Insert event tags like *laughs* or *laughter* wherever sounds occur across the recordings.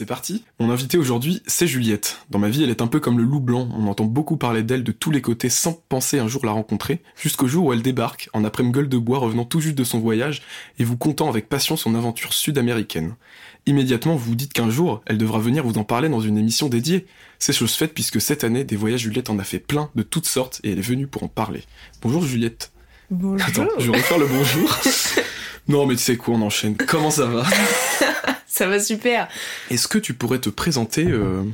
c'est parti. Mon invité aujourd'hui, c'est Juliette. Dans ma vie, elle est un peu comme le loup blanc. On entend beaucoup parler d'elle de tous les côtés sans penser un jour la rencontrer, jusqu'au jour où elle débarque, en après-midi gueule de bois revenant tout juste de son voyage, et vous contant avec passion son aventure sud-américaine. Immédiatement, vous vous dites qu'un jour, elle devra venir vous en parler dans une émission dédiée. C'est chose faite puisque cette année, des voyages Juliette en a fait plein de toutes sortes et elle est venue pour en parler. Bonjour Juliette. Bonjour. Attends, je vais refaire le bonjour. *laughs* non mais tu sais quoi, on enchaîne. Comment ça va? *laughs* Ça va super. Est-ce que tu pourrais te présenter euh,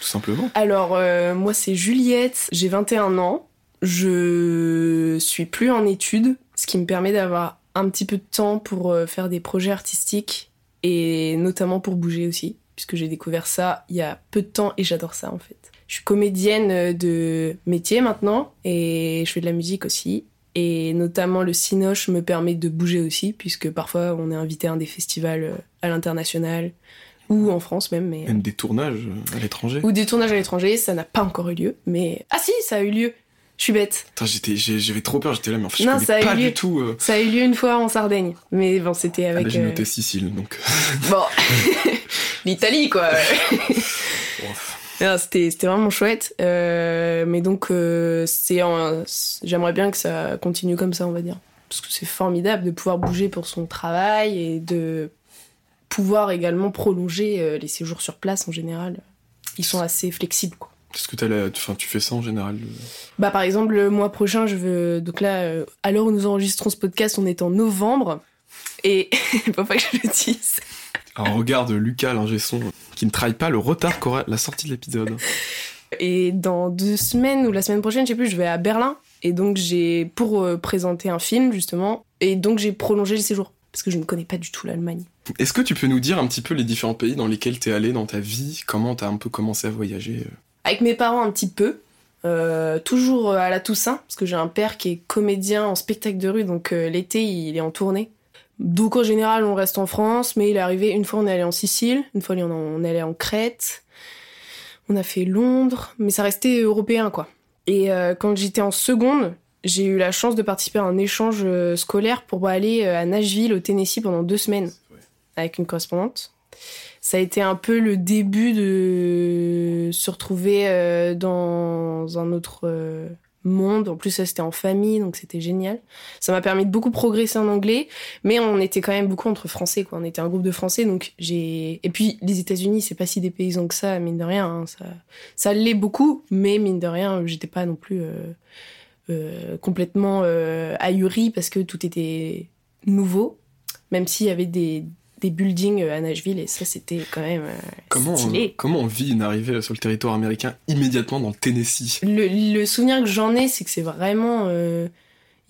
tout simplement? Alors, euh, moi, c'est Juliette, j'ai 21 ans. Je suis plus en études, ce qui me permet d'avoir un petit peu de temps pour euh, faire des projets artistiques et notamment pour bouger aussi, puisque j'ai découvert ça il y a peu de temps et j'adore ça en fait. Je suis comédienne de métier maintenant et je fais de la musique aussi. Et notamment le Cinoche me permet de bouger aussi, puisque parfois on est invité à un des festivals à l'international ou en France même. Mais... Même des tournages à l'étranger Ou des tournages à l'étranger, ça n'a pas encore eu lieu. Mais ah si, ça a eu lieu. Je suis bête. J'avais trop peur, j'étais là, mais en fait, je Non, ça a eu pas lieu. du tout. euh. Ça a eu lieu une fois en Sardaigne. Mais bon, c'était Ah, avec. bah, j'ai euh, noté Sicile, donc. Bon, *laughs* l'Italie quoi. *laughs* C'était vraiment chouette. Euh, mais donc, euh, c'est j'aimerais bien que ça continue comme ça, on va dire. Parce que c'est formidable de pouvoir bouger pour son travail et de pouvoir également prolonger euh, les séjours sur place en général. Ils sont assez flexibles, quoi. Est-ce que t'as la... enfin, tu fais ça en général Bah, par exemple, le mois prochain, je veux. Donc là, à l'heure où nous enregistrons ce podcast, on est en novembre. Et *laughs* faut pas que je le dise. Alors regarde Lucas, l'ingé son, qui ne trahit pas le retard qu'aura la sortie de l'épisode. Et dans deux semaines ou la semaine prochaine, je sais plus, je vais à Berlin. Et donc, j'ai. Pour euh, présenter un film, justement. Et donc, j'ai prolongé le séjour. Parce que je ne connais pas du tout l'Allemagne. Est-ce que tu peux nous dire un petit peu les différents pays dans lesquels t'es allé dans ta vie? Comment t'as un peu commencé à voyager? Avec mes parents, un petit peu. Euh, toujours à la Toussaint. Parce que j'ai un père qui est comédien en spectacle de rue. Donc, euh, l'été, il est en tournée. Donc, en général, on reste en France. Mais il est arrivé, une fois, on est allé en Sicile. Une fois, on est allé en Crète. On a fait Londres. Mais ça restait européen, quoi. Et euh, quand j'étais en seconde, j'ai eu la chance de participer à un échange euh, scolaire pour aller euh, à Nashville, au Tennessee, pendant deux semaines avec une correspondante. Ça a été un peu le début de se retrouver dans un autre monde. En plus, ça c'était en famille, donc c'était génial. Ça m'a permis de beaucoup progresser en anglais, mais on était quand même beaucoup entre Français, quoi. On était un groupe de Français, donc j'ai. Et puis les États-Unis, c'est pas si dépaysant que ça, mine de rien. hein. Ça, ça l'est beaucoup, mais mine de rien, j'étais pas non plus euh, euh, complètement euh, ahurie parce que tout était nouveau, même s'il y avait des, des buildings à Nashville et ça c'était quand même euh, comment, on, comment on vit une arrivée sur le territoire américain immédiatement dans le Tennessee? Le, le souvenir que j'en ai, c'est que c'est vraiment. euh,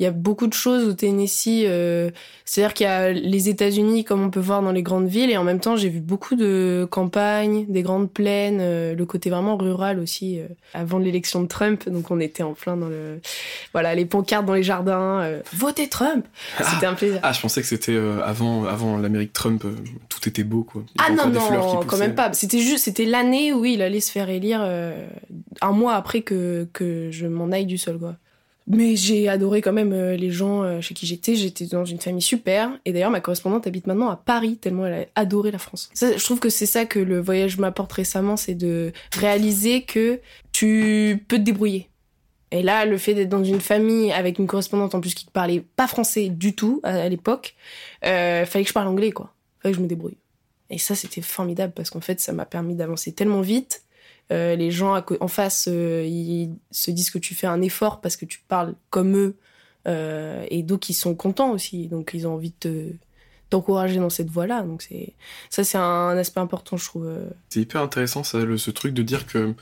Il y a beaucoup de choses au Tennessee. euh, C'est-à-dire qu'il y a les États-Unis, comme on peut voir dans les grandes villes, et en même temps, j'ai vu beaucoup de campagnes, des grandes plaines, euh, le côté vraiment rural aussi, euh, avant l'élection de Trump. Donc, on était en plein dans le. Voilà, les pancartes dans les jardins. euh, Votez Trump C'était un plaisir. Ah, je pensais que c'était euh, avant, avant l'Amérique Trump, euh, tout était beau, quoi. Il Ah non, non, quand même pas. C'était juste, c'était l'année où il allait se faire élire euh, un mois après que, que je m'en aille du sol, quoi. Mais j'ai adoré quand même euh, les gens euh, chez qui j'étais. J'étais dans une famille super. Et d'ailleurs, ma correspondante habite maintenant à Paris, tellement elle a adoré la France. Je trouve que c'est ça que le voyage m'apporte récemment, c'est de réaliser que tu peux te débrouiller. Et là, le fait d'être dans une famille avec une correspondante en plus qui ne parlait pas français du tout à, à l'époque, euh, fallait que je parle anglais, quoi. Fallait que je me débrouille. Et ça, c'était formidable parce qu'en fait, ça m'a permis d'avancer tellement vite. Euh, les gens en face, euh, ils se disent que tu fais un effort parce que tu parles comme eux. Euh, et donc, ils sont contents aussi. Donc, ils ont envie de te- t'encourager dans cette voie-là. Donc, ça, c'est un aspect important, je trouve. C'est hyper intéressant, ça, le- ce truc de dire que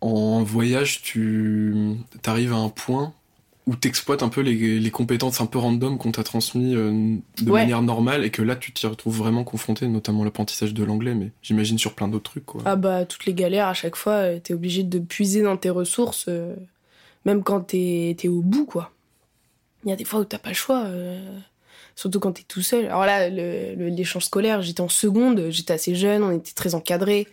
en voyage, tu arrives à un point où t'exploites un peu les, les compétences un peu random qu'on t'a transmis euh, de Ouais. manière normale et que là, tu t'y retrouves vraiment confronté, notamment l'apprentissage de l'anglais, mais j'imagine sur plein d'autres trucs, quoi. Ah bah, toutes les galères, à chaque fois, euh, t'es obligé de puiser dans tes ressources, euh, même quand t'es es au bout, quoi. Il y a des fois où t'as pas le choix, euh, surtout quand t'es tout seul. Alors là, l'échange scolaire, j'étais en seconde, j'étais assez jeune, on était très encadrés.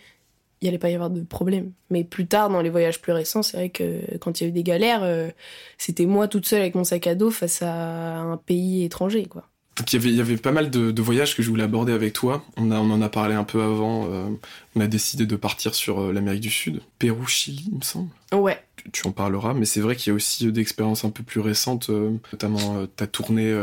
Il allait pas y avoir de problème. Mais plus tard, dans les voyages plus récents, c'est vrai que quand il y a eu des galères, euh, c'était moi toute seule avec mon sac à dos face à un pays étranger, quoi. Donc il y avait, il y avait pas mal de, de, voyages que je voulais aborder avec toi. On, a, on en a parlé un peu avant. Euh, on a décidé de partir sur euh, l'Amérique du Sud, Pérou, Chili, il me semble. Ouais. Tu, tu en parleras, mais c'est vrai qu'il y a aussi des expériences un peu plus récentes, notamment ta tournée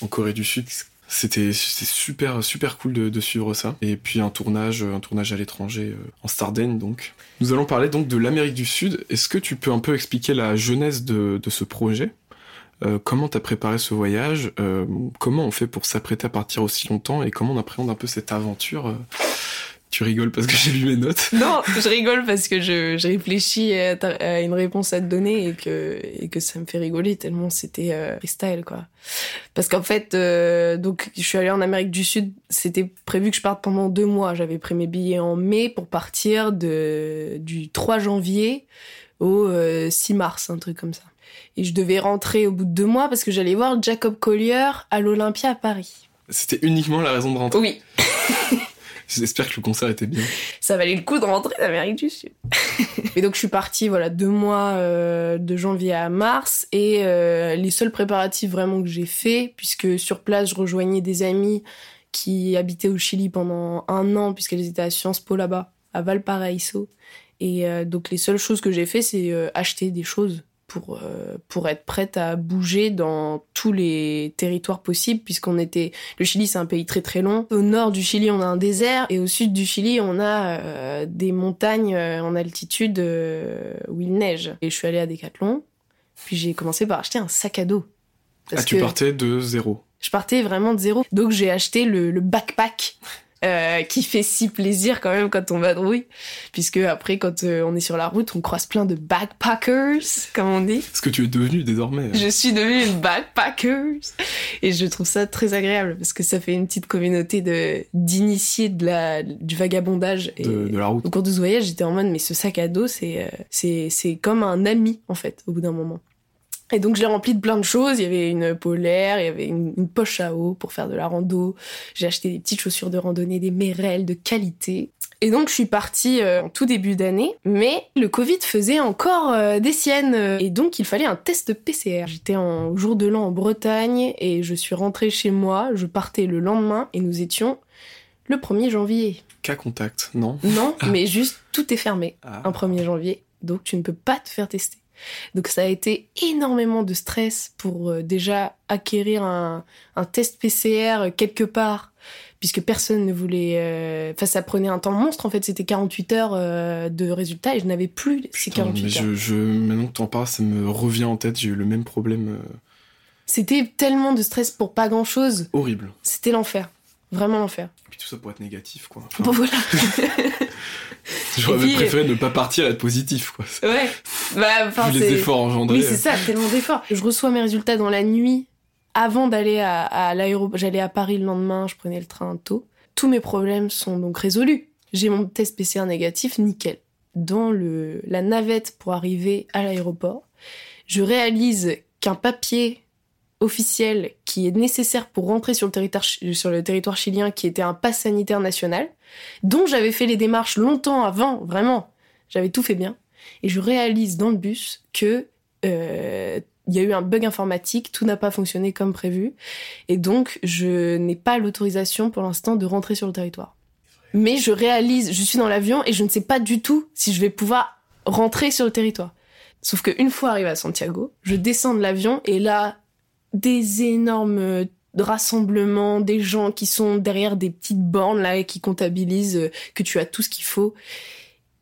en Corée du Sud. C'était super super cool de, suivre ça. Et puis un tournage, un tournage à l'étranger en Sardaigne donc. Nous allons parler donc de l'Amérique du Sud. Est-ce que tu peux un peu expliquer la genèse de, ce projet? Euh, comment t'as préparé ce voyage? Euh, Comment on fait pour s'apprêter à partir aussi longtemps? Et comment on appréhende un peu cette aventure euh, Tu rigoles parce que j'ai lu mes notes? Non, je rigole parce que je, je réfléchis à, une réponse à te donner et que, et que ça me fait rigoler tellement c'était euh, freestyle, quoi. Parce qu'en fait, euh, donc je suis allée en Amérique du Sud. C'était prévu que je parte pendant deux mois. J'avais pris mes billets en mai pour partir de, du 3 janvier au 6 mars, un truc comme ça. Et je devais rentrer au bout de deux mois parce que j'allais voir Jacob Collier à l'Olympia à Paris. C'était uniquement la raison de rentrer? Oui. *laughs* J'espère que le concert était bien. Ça valait le coup de rentrer d'Amérique du Sud. *laughs* et donc je suis partie voilà deux mois euh, de janvier à mars et euh, les seuls préparatifs vraiment que j'ai fait puisque sur place je rejoignais des amis qui habitaient au Chili pendant un an puisqu'elles étaient à Sciences Po là-bas à Valparaiso et euh, donc les seules choses que j'ai fait c'est acheter des choses pour euh, pour être prête à bouger dans tous les territoires possibles puisqu'on était le Chili c'est un pays très très long. Au nord du Chili on a un désert et au sud du Chili on a euh, des montagnes euh, en altitude où il neige. Et je suis allée à Decathlon puis j'ai commencé par acheter un sac à dos. Ah tu partais de zéro. Je partais vraiment de zéro. Donc j'ai acheté le, le backpack euh, qui fait si plaisir quand même quand on vadrouille, puisque après quand euh, on est sur la route, on croise plein de backpackers, comme on dit. Ce que tu es devenu désormais. Hein. Je suis devenue une backpackers et je trouve ça très agréable parce que ça fait une petite communauté de d'initiés de la du vagabondage et de, la route. Au cours de ce voyage, j'étais en mode mais ce sac à dos c'est euh, c'est c'est comme un ami en fait au bout d'un moment. Et donc je l'ai rempli de plein de choses. Il y avait une polaire, il y avait une, poche à eau pour faire de la rando. J'ai acheté des petites chaussures de randonnée, des mérelles de qualité. Et donc je suis partie euh, en tout début d'année, mais le Covid faisait encore euh, des siennes et donc il fallait un test PCR. J'étais en jour de l'an en Bretagne et je suis rentrée chez moi. Je partais le lendemain et nous étions le 1er janvier. Cas contact, non? Non, mais juste tout est fermé ah. un 1er janvier, donc tu ne peux pas te faire tester. Donc ça a été énormément de stress pour euh, déjà acquérir un, test PCR quelque part, puisque personne ne voulait... Euh, enfin, ça prenait un temps monstre, en fait, c'était 48 heures euh, de résultats, et je n'avais plus ces 48 mais heures. Je, je, maintenant que t'en parles, ça me revient en tête, j'ai eu le même problème. C'était tellement de stress pour pas grand-chose. Horrible. C'était l'enfer. Vraiment l'enfer. Et puis tout ça pour être négatif, quoi. bon, voilà. *laughs* *laughs* J'aurais préféré ne pas partir et être positif, quoi. Ouais. Bah, enfin, les efforts engendrés. Oui, c'est ça, tellement d'efforts. Je reçois mes résultats dans la nuit avant d'aller à, à l'aéroport. J'allais à Paris le lendemain, je prenais le train tôt. Tous mes problèmes sont donc résolus. J'ai mon test PCR négatif, nickel. Dans le, la navette pour arriver à l'aéroport, je réalise qu'un papier officiel est nécessaire pour rentrer sur le territoire, sur le territoire chilien, qui était un pass sanitaire national, dont j'avais fait les démarches longtemps avant, vraiment, j'avais tout fait bien. Et je réalise dans le bus que euh, il y a eu un bug informatique, tout n'a pas fonctionné comme prévu, et donc je n'ai pas l'autorisation pour l'instant de rentrer sur le territoire. Mais je réalise, je suis dans l'avion et je ne sais pas du tout si je vais pouvoir rentrer sur le territoire. Sauf qu'une fois arrivé à Santiago, je descends de l'avion et là, des énormes rassemblements, des gens qui sont derrière des petites bornes là et qui comptabilisent euh, que tu as tout ce qu'il faut.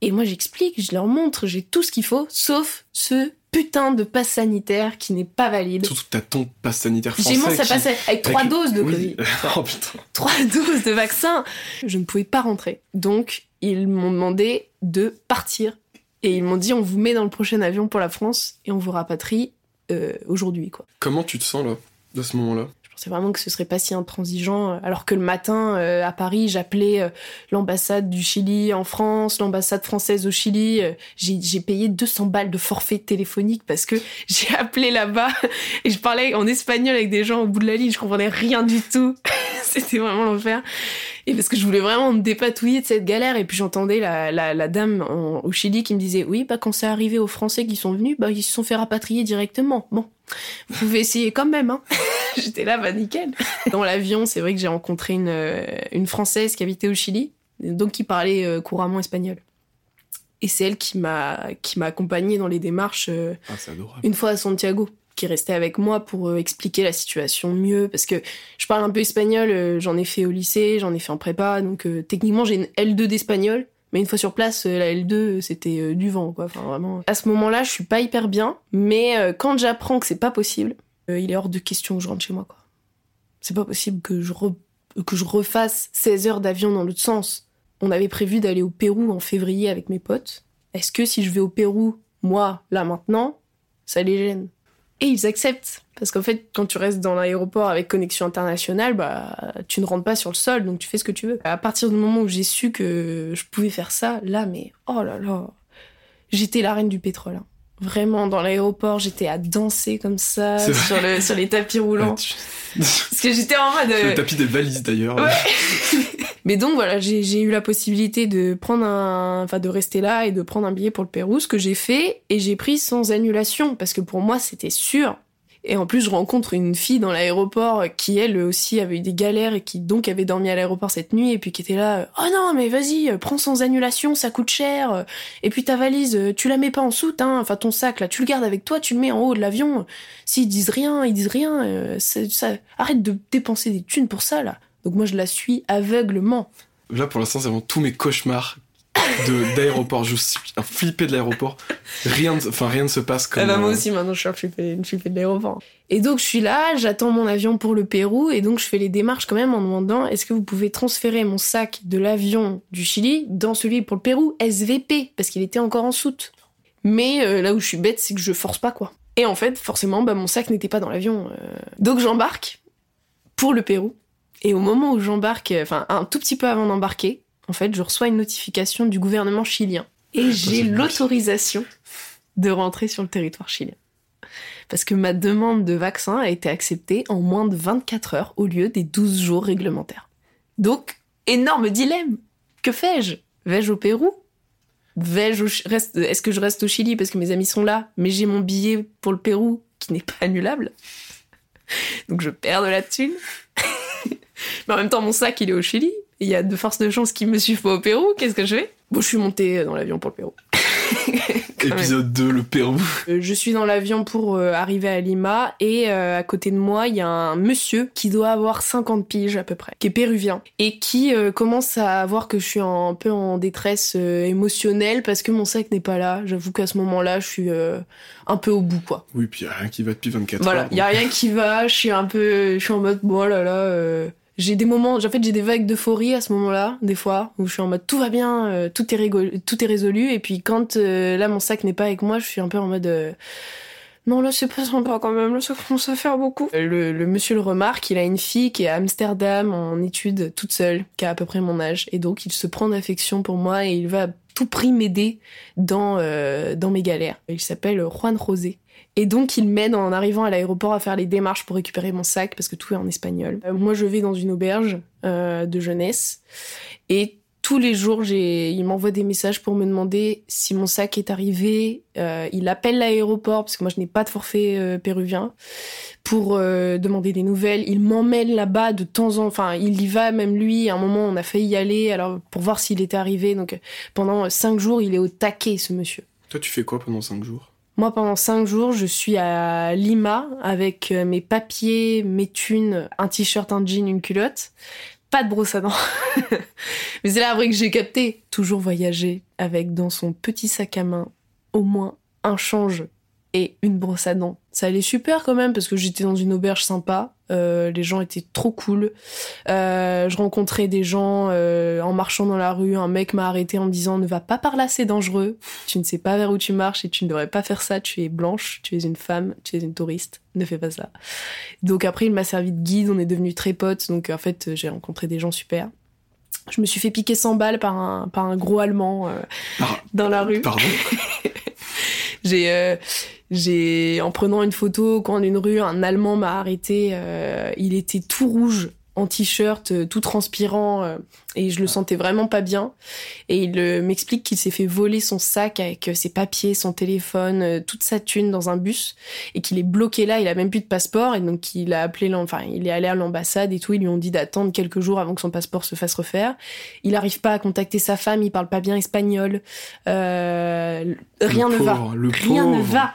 Et moi j'explique, je leur montre, j'ai tout ce qu'il faut, sauf ce putain de passe sanitaire qui n'est pas valide. Surtout que t'as ton passe sanitaire français. J'ai mon ça passait avec trois doses de Covid. *laughs* oh putain. Trois doses de vaccin. Je ne pouvais pas rentrer. Donc ils m'ont demandé de partir. Et ils m'ont dit on vous met dans le prochain avion pour la France et on vous rapatrie euh, aujourd'hui. quoi. Comment tu te sens là, de ce moment-là? Je pensais vraiment que ce serait pas si intransigeant, euh, alors que le matin, euh, à Paris, j'appelais l'ambassade du Chili en France, l'ambassade française au Chili. j'ai payé 200 balles de forfait téléphonique parce que *laughs* j'ai appelé là-bas et je parlais en espagnol avec des gens au bout de la ligne, je comprenais rien du tout. *laughs* C'était vraiment l'enfer. Et parce que je voulais vraiment me dépatouiller de cette galère. Et puis j'entendais la, la, la dame au Chili qui me disait Oui, bah, quand c'est arrivé aux Français qui sont venus, bah, ils se sont fait rapatrier directement. Bon, vous pouvez essayer quand même. Hein. *laughs* J'étais là, bah nickel. Dans l'avion, c'est vrai que j'ai rencontré une, euh, une Française qui habitait au Chili, donc qui parlait euh, couramment espagnol. Et c'est elle qui m'a qui m'a accompagnée dans les démarches euh, Ah, une fois à Santiago, qui restait avec moi pour euh, expliquer la situation mieux, parce que je parle un peu espagnol, euh, j'en ai fait au lycée, j'en ai fait en prépa, donc euh, techniquement j'ai une L2 d'espagnol, mais une fois sur place, la L2 euh, c'était du vent, quoi. Enfin vraiment. À ce moment-là, je suis pas hyper bien, mais quand j'apprends que c'est pas possible, il est hors de question que je rentre chez moi, quoi. C'est pas possible que je que je refasse 16 heures d'avion dans l'autre sens. On avait prévu d'aller au Pérou en février avec mes potes. Est-ce que si je vais au Pérou, moi, là maintenant, ça les gêne? Et ils acceptent. Parce qu'en fait, quand tu restes dans l'aéroport avec connexion internationale, bah, tu ne rentres pas sur le sol, donc tu fais ce que tu veux. À partir du moment où j'ai su que je pouvais faire ça, là, mais oh là là, j'étais la reine du pétrole. hein. Vraiment, dans l'aéroport, j'étais à danser comme ça, sur, le, sur les tapis roulants. Ouais, tu- Parce que j'étais en mode... Le euh, tapis des valises d'ailleurs. Ouais. *laughs* Mais donc voilà, j'ai j'ai eu la possibilité de prendre un, enfin de rester là et de prendre un billet pour le Pérou, ce que j'ai fait et j'ai pris sans annulation parce que pour moi c'était sûr. Et en plus, je rencontre une fille dans l'aéroport qui elle aussi avait eu des galères et qui donc avait dormi à l'aéroport cette nuit et puis qui était là, oh non mais vas-y, prends sans annulation, ça coûte cher. Et puis ta valise, tu la mets pas en soute, hein. Enfin ton sac là, tu le gardes avec toi, tu le mets en haut de l'avion. S'ils disent rien, ils disent rien. euh, ça, arrête de dépenser des thunes pour ça là. Donc moi je la suis aveuglement. Là, pour l'instant, c'est vraiment tous mes cauchemars d'aéroport. Je suis un flippé de l'aéroport. Rien, ne- enfin, rien ne se passe comme. Ah bah, moi euh, aussi maintenant je suis un flippé, une flippée de l'aéroport. Et donc je suis là, j'attends mon avion pour le Pérou et donc je fais les démarches quand même en demandant est-ce que vous pouvez transférer mon sac de l'avion du Chili dans celui pour le Pérou SVP parce qu'il était encore en soute. Mais euh, là où je suis bête c'est que je force pas quoi. Et en fait forcément bah, mon sac n'était pas dans l'avion. euh. Donc j'embarque pour le Pérou et au moment où j'embarque, enfin un tout petit peu avant d'embarquer, en fait je reçois une notification du gouvernement chilien et j'ai l'autorisation de rentrer sur le territoire chilien. Parce que ma demande de vaccin a été acceptée en moins de 24 heures au lieu des 12 jours réglementaires. Donc, énorme dilemme. Que fais-je? Vais-je au Pérou? Vais-je au Chi- reste- Est-ce que je reste au Chili parce que mes amis sont là, mais j'ai mon billet pour le Pérou qui n'est pas annulable? Donc je perds de la thune. *laughs* mais en même temps, mon sac, il est au Chili. Et il y a de fortes de chances qu'ils me suivent pas au Pérou. Qu'est-ce que je fais Bon, je suis montée dans l'avion pour le Pérou. *laughs* Épisode 2, le Pérou. Euh, Je suis dans l'avion pour euh, arriver à Lima et euh, à côté de moi, il y a un monsieur qui doit avoir 50 piges à peu près, qui est péruvien et qui euh, commence à voir que je suis un, peu en détresse euh, émotionnelle parce que mon sac n'est pas là. J'avoue qu'à ce moment-là, je suis euh, un peu au bout quoi. Oui, puis y a rien qui va depuis 24 Voilà, heures. il y a rien qui va, je suis un peu je suis en mode bon oh là là euh, j'ai des moments, en fait j'ai des vagues d'euphorie à ce moment-là, des fois, où je suis en mode tout va bien, euh, tout, est tout est résolu, et puis quand euh, là mon sac n'est pas avec moi, je suis un peu en mode euh, non là c'est pas sympa quand même, là ça commence à faire beaucoup. Le, le monsieur le remarque, il a une fille qui est à Amsterdam en études toute seule, qui a à peu près mon âge, et donc il se prend d'affection pour moi et il va à tout prix m'aider dans, euh, dans mes galères. Il s'appelle Juan Rosé. Et donc, il m'aide en arrivant à l'aéroport à faire les démarches pour récupérer mon sac parce que tout est en espagnol. Euh, moi, je vais dans une auberge euh, de jeunesse et tous les jours, il m'envoie des messages pour me demander si mon sac est arrivé. Euh, il appelle l'aéroport parce que moi, je n'ai pas de forfait péruvien pour demander des nouvelles. Il m'emmène là-bas de temps en enfin, il y va même lui. À un moment, on a failli y aller alors pour voir s'il était arrivé. Donc, pendant cinq jours, il est au taquet, ce monsieur. Toi, tu fais quoi pendant 5 jours? Moi, pendant cinq jours, je suis à Lima avec euh, mes papiers, mes thunes, un t-shirt, un jean, une culotte. Pas de brosse à dents. *laughs* Mais c'est là après que j'ai capté. Toujours voyager avec dans son petit sac à main au moins un change et une brosse à dents. Ça allait super quand même parce que j'étais dans une auberge sympa. Euh, les gens étaient trop cool. Euh, je rencontrais des gens euh, en marchant dans la rue. Un mec m'a arrêté en me disant ne va pas par là, c'est dangereux. Tu ne sais pas vers où tu marches et tu ne devrais pas faire ça. Tu es blanche, tu es une femme, tu es une touriste. Ne fais pas ça. Donc après, il m'a servi de guide. On est devenus très potes. Donc en fait, j'ai rencontré des gens super. Je me suis fait piquer 100 balles par un, par un gros allemand dans la rue. Pardon *laughs* J'ai, j'ai, en prenant une photo au coin d'une rue, un Allemand m'a arrêté. euh, il était tout rouge en t-shirt, euh, tout transpirant, euh, et je le sentais vraiment pas bien. Et il euh, m'explique qu'il s'est fait voler son sac avec ses papiers, son téléphone, toute sa thune dans un bus, et qu'il est bloqué là. Il a même plus de passeport, et donc il a appelé, enfin, il est allé à l'ambassade et tout. Ils lui ont dit d'attendre quelques jours avant que son passeport se fasse refaire. Il n'arrive pas à contacter sa femme, il parle pas bien espagnol. rien ne va, rien ne va.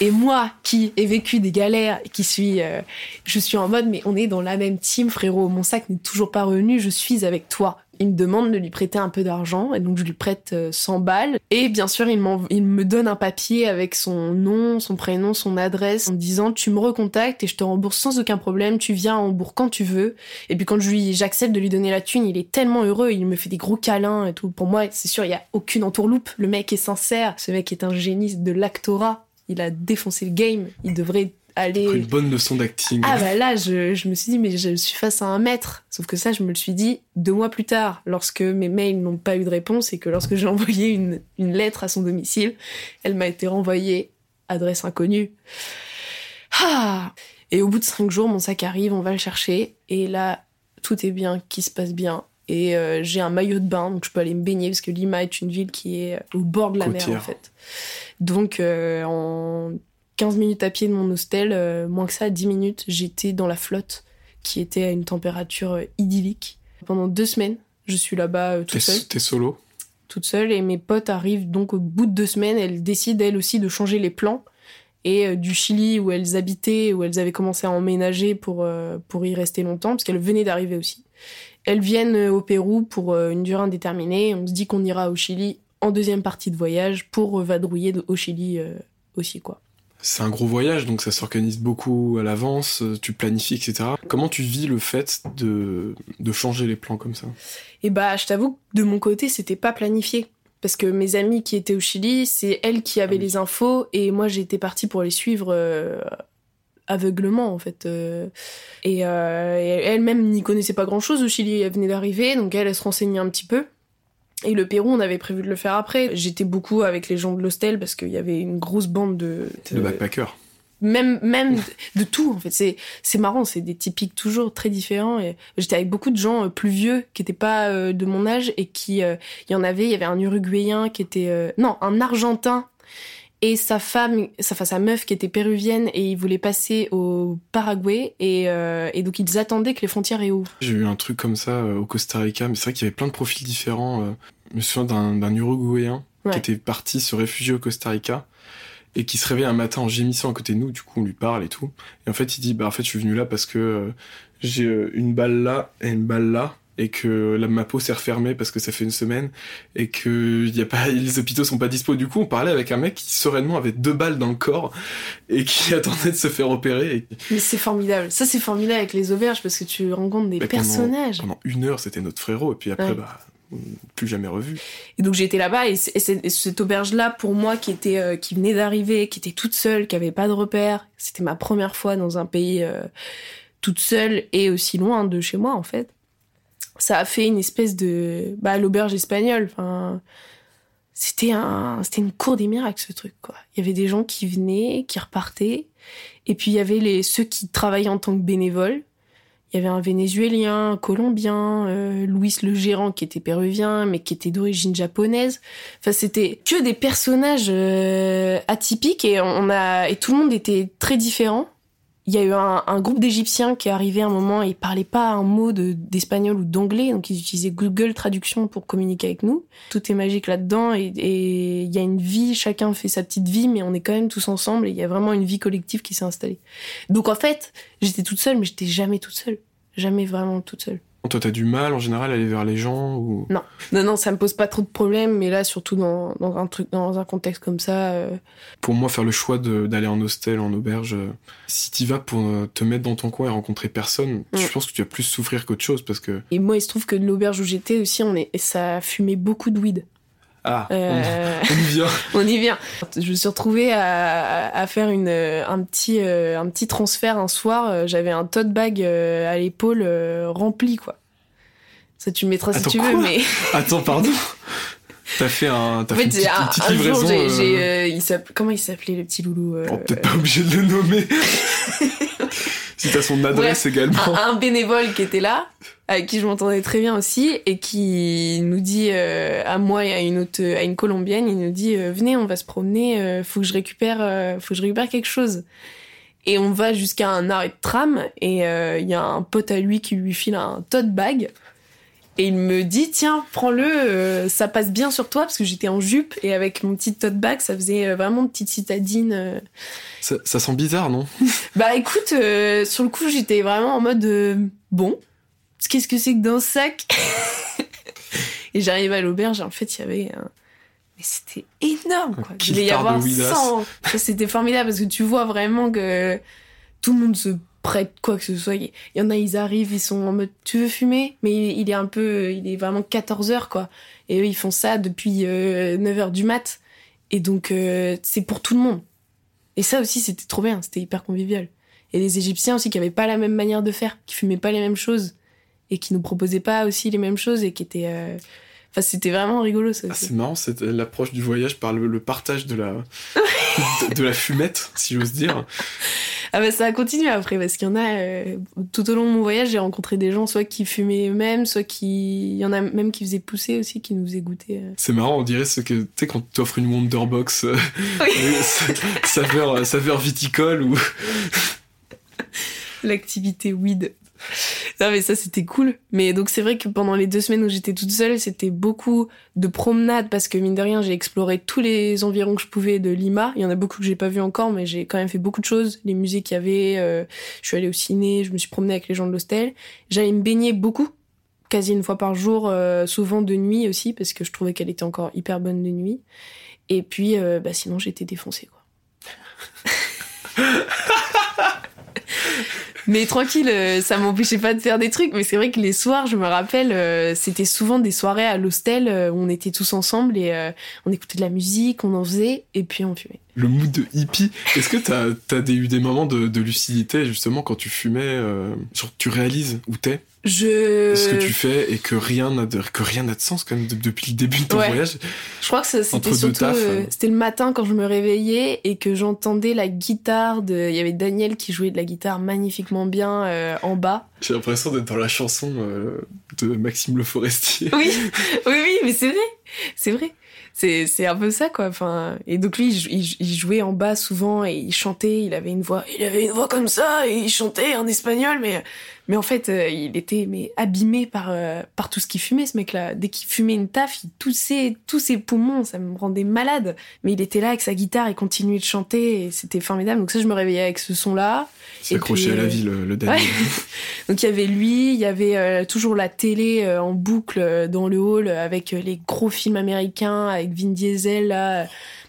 Et moi, qui ai vécu des galères, qui suis, euh, je suis en mode, mais on est dans la même team, frérot. Mon sac n'est toujours pas revenu. Je suis avec toi. Il me demande de lui prêter un peu d'argent, et donc je lui prête 100 euh, balles. Et bien sûr, il, il me donne un papier avec son nom, son prénom, son adresse, en me disant tu me recontactes et je te rembourse sans aucun problème. Tu viens à Hambourg quand tu veux. Et puis quand je lui, j'accepte de lui donner la thune, il est tellement heureux. Il me fait des gros câlins et tout. Pour moi, c'est sûr, il y a aucune entourloupe. Le mec est sincère. Ce mec est un génie de l'actorat il a défoncé le game. Il devrait aller. Une bonne leçon d'acting. Ah bah là, je, me suis dit, mais je suis face à un maître. Sauf que ça, je me le suis dit deux mois plus tard, lorsque mes mails n'ont pas eu de réponse et que lorsque j'ai *laughs* envoyé une, lettre à son domicile, elle m'a été renvoyée adresse inconnue. Ah et au bout de cinq jours, mon sac arrive, on va le chercher. Et là, tout est bien, qui se passe bien. Et euh, j'ai un maillot de bain, donc je peux aller me baigner parce que Lima est une ville qui est au bord de la mer en fait. Donc euh, en 15 minutes à pied de mon hostel, euh, moins que ça, 10 minutes, j'étais dans la flotte qui était à une température idyllique. Pendant deux semaines, je suis là-bas toute seule. T'es solo? Toute seule et mes potes arrivent donc au bout de deux semaines, elles décident elles aussi de changer les plans et du Chili où elles habitaient, où elles avaient commencé à emménager pour, pour y rester longtemps, parce qu'elles venaient d'arriver aussi. Elles viennent au Pérou pour une durée indéterminée. On se dit qu'on ira au Chili en deuxième partie de voyage pour vadrouiller au Chili euh, aussi, quoi. C'est un gros voyage, donc ça s'organise beaucoup à l'avance, euh, tu planifies, etc. Comment tu vis le fait de, de changer les plans comme ça? Eh bah, je t'avoue que de mon côté, c'était pas planifié. Parce que mes amis qui étaient au Chili, c'est elles qui avaient ah les infos, et moi j'étais partie pour les suivre euh, aveuglement en fait. et, elles-mêmes n'y connaissaient pas grand-chose au Chili, elles venaient d'arriver, donc elles, elles se renseignaient un petit peu. Et le Pérou, on avait prévu de le faire après. J'étais beaucoup avec les gens de l'hostel parce qu'il y avait une grosse bande de... De, backpackers. Même, même de, tout, en fait. C'est, c'est marrant, c'est des typiques toujours très différents. Et j'étais avec beaucoup de gens euh, plus vieux qui n'étaient pas euh, de mon âge et qui... Euh, il y en avait, il y avait un Uruguayen qui était... non, un Argentin et sa femme, sa, sa meuf qui était péruvienne et ils voulaient passer au Paraguay et, euh, et donc ils attendaient que les frontières ouvrent. J'ai eu un truc comme ça euh, au Costa Rica, mais c'est vrai qu'il y avait plein de profils différents. Euh, je me souviens d'un Uruguayen qui était parti se réfugier au Costa Rica et qui se réveille un matin en gémissant à côté de nous, du coup on lui parle et tout. Et en fait il dit bah en fait je suis venu là parce que j'ai une balle là et une balle là et que la, ma peau s'est refermée parce que ça fait une semaine et que y a pas, les hôpitaux sont pas dispo. Du coup, on parlait avec un mec qui sereinement avait deux balles dans le corps et qui *laughs* attendait de se faire opérer. Mais c'est formidable. Ça, c'est formidable avec les auberges parce que tu rencontres des personnages. Pendant, une heure, c'était notre frérot et puis après, bah plus jamais revu. Et donc j'étais là-bas et, cette auberge-là pour moi qui était euh, qui venait d'arriver, qui était toute seule, qui avait pas de repères, c'était ma première fois dans un pays euh, toute seule et aussi loin de chez moi en fait ça a fait une espèce de bah l'auberge espagnole enfin c'était un c'était une cour des miracles ce truc quoi. Il y avait des gens qui venaient qui repartaient et puis il y avait les ceux qui travaillaient en tant que bénévoles. Il y avait un vénézuélien un colombien euh, Louis le gérant qui était péruvien mais qui était d'origine japonaise. Enfin c'était que des personnages euh, atypiques et on a et tout le monde était très différent il y a eu un, groupe d'Égyptiens qui est arrivé à un moment et ils parlaient pas un mot d'espagnol ou d'anglais, donc ils utilisaient Google Traduction pour communiquer avec nous. Tout est magique là-dedans et il y a une vie, chacun fait sa petite vie, mais on est quand même tous ensemble et il y a vraiment une vie collective qui s'est installée. Donc en fait, j'étais toute seule, mais j'étais jamais toute seule. Jamais vraiment toute seule. Toi, t'as du mal en général à aller vers les gens ou Non, non, non, ça me pose pas trop de problèmes, mais là, surtout dans, dans un truc, dans un contexte comme ça. Euh, pour moi, faire le choix d'aller en hostel, en auberge, euh, si t'y vas pour euh, te mettre dans ton coin et rencontrer personne, je mm. pense que tu vas plus souffrir qu'autre chose parce que. Et moi, il se trouve que l'auberge où j'étais aussi, on est, ça fumait beaucoup de weed. Ah, on, y vient. *laughs* on y vient. Je me suis retrouvée à, à faire une, un, petit, un petit transfert un soir. J'avais un tote bag à l'épaule rempli, quoi. Ça, tu le mettras si tu veux, mais. *laughs* Attends, pardon. T'as fait un. T'as fait, une petite, un, livraison. Jour, euh, il comment il s'appelait le petit loulou euh... oh, Peut-être pas obligé de le nommer. *laughs* si t'as son adresse également. Un, bénévole qui était là, avec qui je m'entendais très bien aussi, et qui nous dit euh, à moi et à une autre, à une colombienne, il nous dit euh, venez, on va se promener, euh, faut que je récupère, faut que je récupère quelque chose. Et on va jusqu'à un arrêt de tram, et il y a un pote à lui qui lui file un tote bag. Et il me dit, tiens, prends-le, euh, ça passe bien sur toi, parce que j'étais en jupe, et avec mon petit tote bag, ça faisait euh, vraiment une petite citadine. Euh. Ça, sent bizarre, non? *laughs* Bah écoute, sur le coup, j'étais vraiment en mode, bon, qu'est-ce que c'est que dans ce sac? *laughs* Et j'arrive à l'auberge, et en fait, il y avait un... Mais c'était énorme, quoi. Il y avoir 100. C'était formidable, parce que tu vois vraiment que tout le monde se prête quoi que ce soit. Il y en a, ils arrivent, ils sont en mode tu veux fumer? Mais il, est un peu, il est vraiment 14 heures quoi. Et eux, ils font ça depuis 9 euh, heures du mat. Et donc, euh, c'est pour tout le monde. Et ça aussi, c'était trop bien, c'était hyper convivial. Et les Égyptiens aussi qui avaient pas la même manière de faire, qui fumaient pas les mêmes choses et qui nous proposaient pas aussi les mêmes choses et qui étaient. Euh, enfin, c'était vraiment rigolo ça. Ah, c'est marrant, c'est l'approche du voyage par le, partage de la, *laughs* de la fumette, si j'ose dire. Ah bah ça a continué après parce qu'il y en a euh, tout au long de mon voyage j'ai rencontré des gens soit qui fumaient eux-mêmes soit qui il y en a même qui faisaient pousser aussi qui nous faisaient goûter. Euh. C'est marrant on dirait ce que tu sais quand tu offres une Wonderbox euh, *laughs* saveur saveur viticole ou l'activité weed. *laughs* non mais ça c'était cool. Mais donc c'est vrai que pendant les deux semaines où j'étais toute seule, c'était beaucoup de promenades parce que mine de rien j'ai exploré tous les environs que je pouvais de Lima. Il y en a beaucoup que j'ai pas vu encore, mais j'ai quand même fait beaucoup de choses. Les musées qu'il y avait, euh, je suis allée au ciné, je me suis promenée avec les gens de l'hostel. J'allais me baigner beaucoup, quasi une fois par jour, euh, souvent de nuit aussi parce que je trouvais qu'elle était encore hyper bonne de nuit. Et puis euh, bah sinon j'étais défoncée quoi. *laughs* Mais tranquille, euh, ça m'empêchait pas de faire des trucs. Mais c'est vrai que les soirs, je me rappelle, euh, c'était souvent des soirées à l'hostel euh, où on était tous ensemble et on écoutait de la musique, on en faisait et puis on fumait. Le mood de hippie. Est-ce que t'as as eu des moments de, de, lucidité justement quand tu fumais, genre tu réalises où t'es? Je... ce que tu fais et que rien n'a de, que rien n'a de sens quand même depuis le début de ton voyage? Je crois que c'était surtout euh, c'était le matin quand je me réveillais et que j'entendais la guitare de il y avait Daniel qui jouait de la guitare magnifiquement bien euh, en bas. J'ai l'impression d'être dans la chanson euh, de Maxime Le Forestier. Oui. *laughs* Oui oui, mais c'est vrai. C'est vrai c'est un peu ça quoi. Enfin et donc lui il, jouait en bas souvent et il chantait. Il avait une voix il avait une voix comme ça et il chantait en espagnol mais mais en fait euh, il était mais abîmé par euh, par tout ce qu'il fumait ce mec là dès qu'il fumait une taf il toussait tous ses poumons ça me rendait malade. Mais il était là avec sa guitare et continuait de chanter et c'était formidable. Donc ça je me réveillais avec ce son là s'accrocher à la vie le, le *laughs* donc il y avait lui il y avait euh, toujours la télé en boucle dans le hall avec les gros films américains avec Vin Diesel là,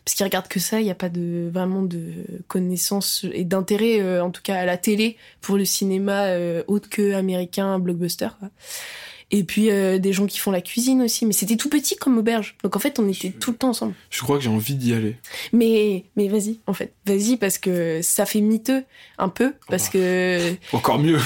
parce qu'il regarde que ça, il n'y a pas de vraiment de connaissance et d'intérêt euh, en tout cas à la télé pour le cinéma euh, autre que américain blockbuster. Et puis euh, des gens qui font la cuisine aussi. Mais c'était tout petit comme auberge. Donc en fait, on était tout le temps ensemble. Je crois que j'ai envie d'y aller. Mais, mais vas-y, en fait. Vas-y parce que ça fait miteux un peu. Parce oh. que. *laughs* Encore mieux.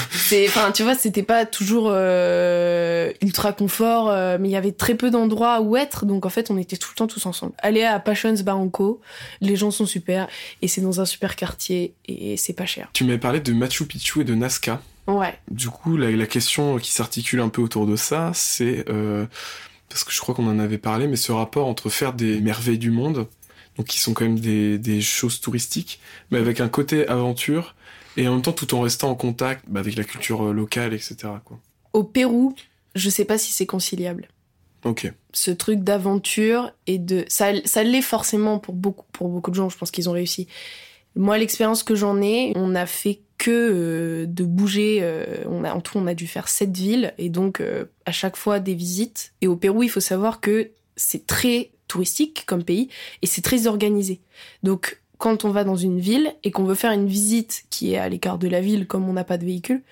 Enfin, tu vois, c'était pas toujours euh, ultra confort. Euh, mais il y avait très peu d'endroits où être. Donc en fait, on était tout le temps tous ensemble. Aller à Passions Barranco. Les gens sont super. Et c'est dans un super quartier. Et c'est pas cher. Tu m'avais parlé de Machu Picchu et de Nazca. Ouais. Du coup, la, question qui s'articule un peu autour de ça, c'est euh, parce que je crois qu'on en avait parlé, mais ce rapport entre faire des merveilles du monde, donc qui sont quand même des, des choses touristiques, mais avec un côté aventure et en même temps tout en restant en contact bah, avec la culture euh, locale, etc. Quoi. Au Pérou, je sais pas si c'est conciliable. Ok. Ce truc d'aventure et de ça, ça l'est forcément pour beaucoup pour beaucoup de gens. Je pense qu'ils ont réussi. Moi, l'expérience que j'en ai, on a fait que euh, de bouger. Euh, en tout, on a dû faire sept villes et donc euh, à chaque fois des visites. Et au Pérou, il faut savoir que c'est très touristique comme pays et c'est très organisé. Donc quand on va dans une ville et qu'on veut faire une visite qui est à l'écart de la ville, comme on n'a pas de véhicule,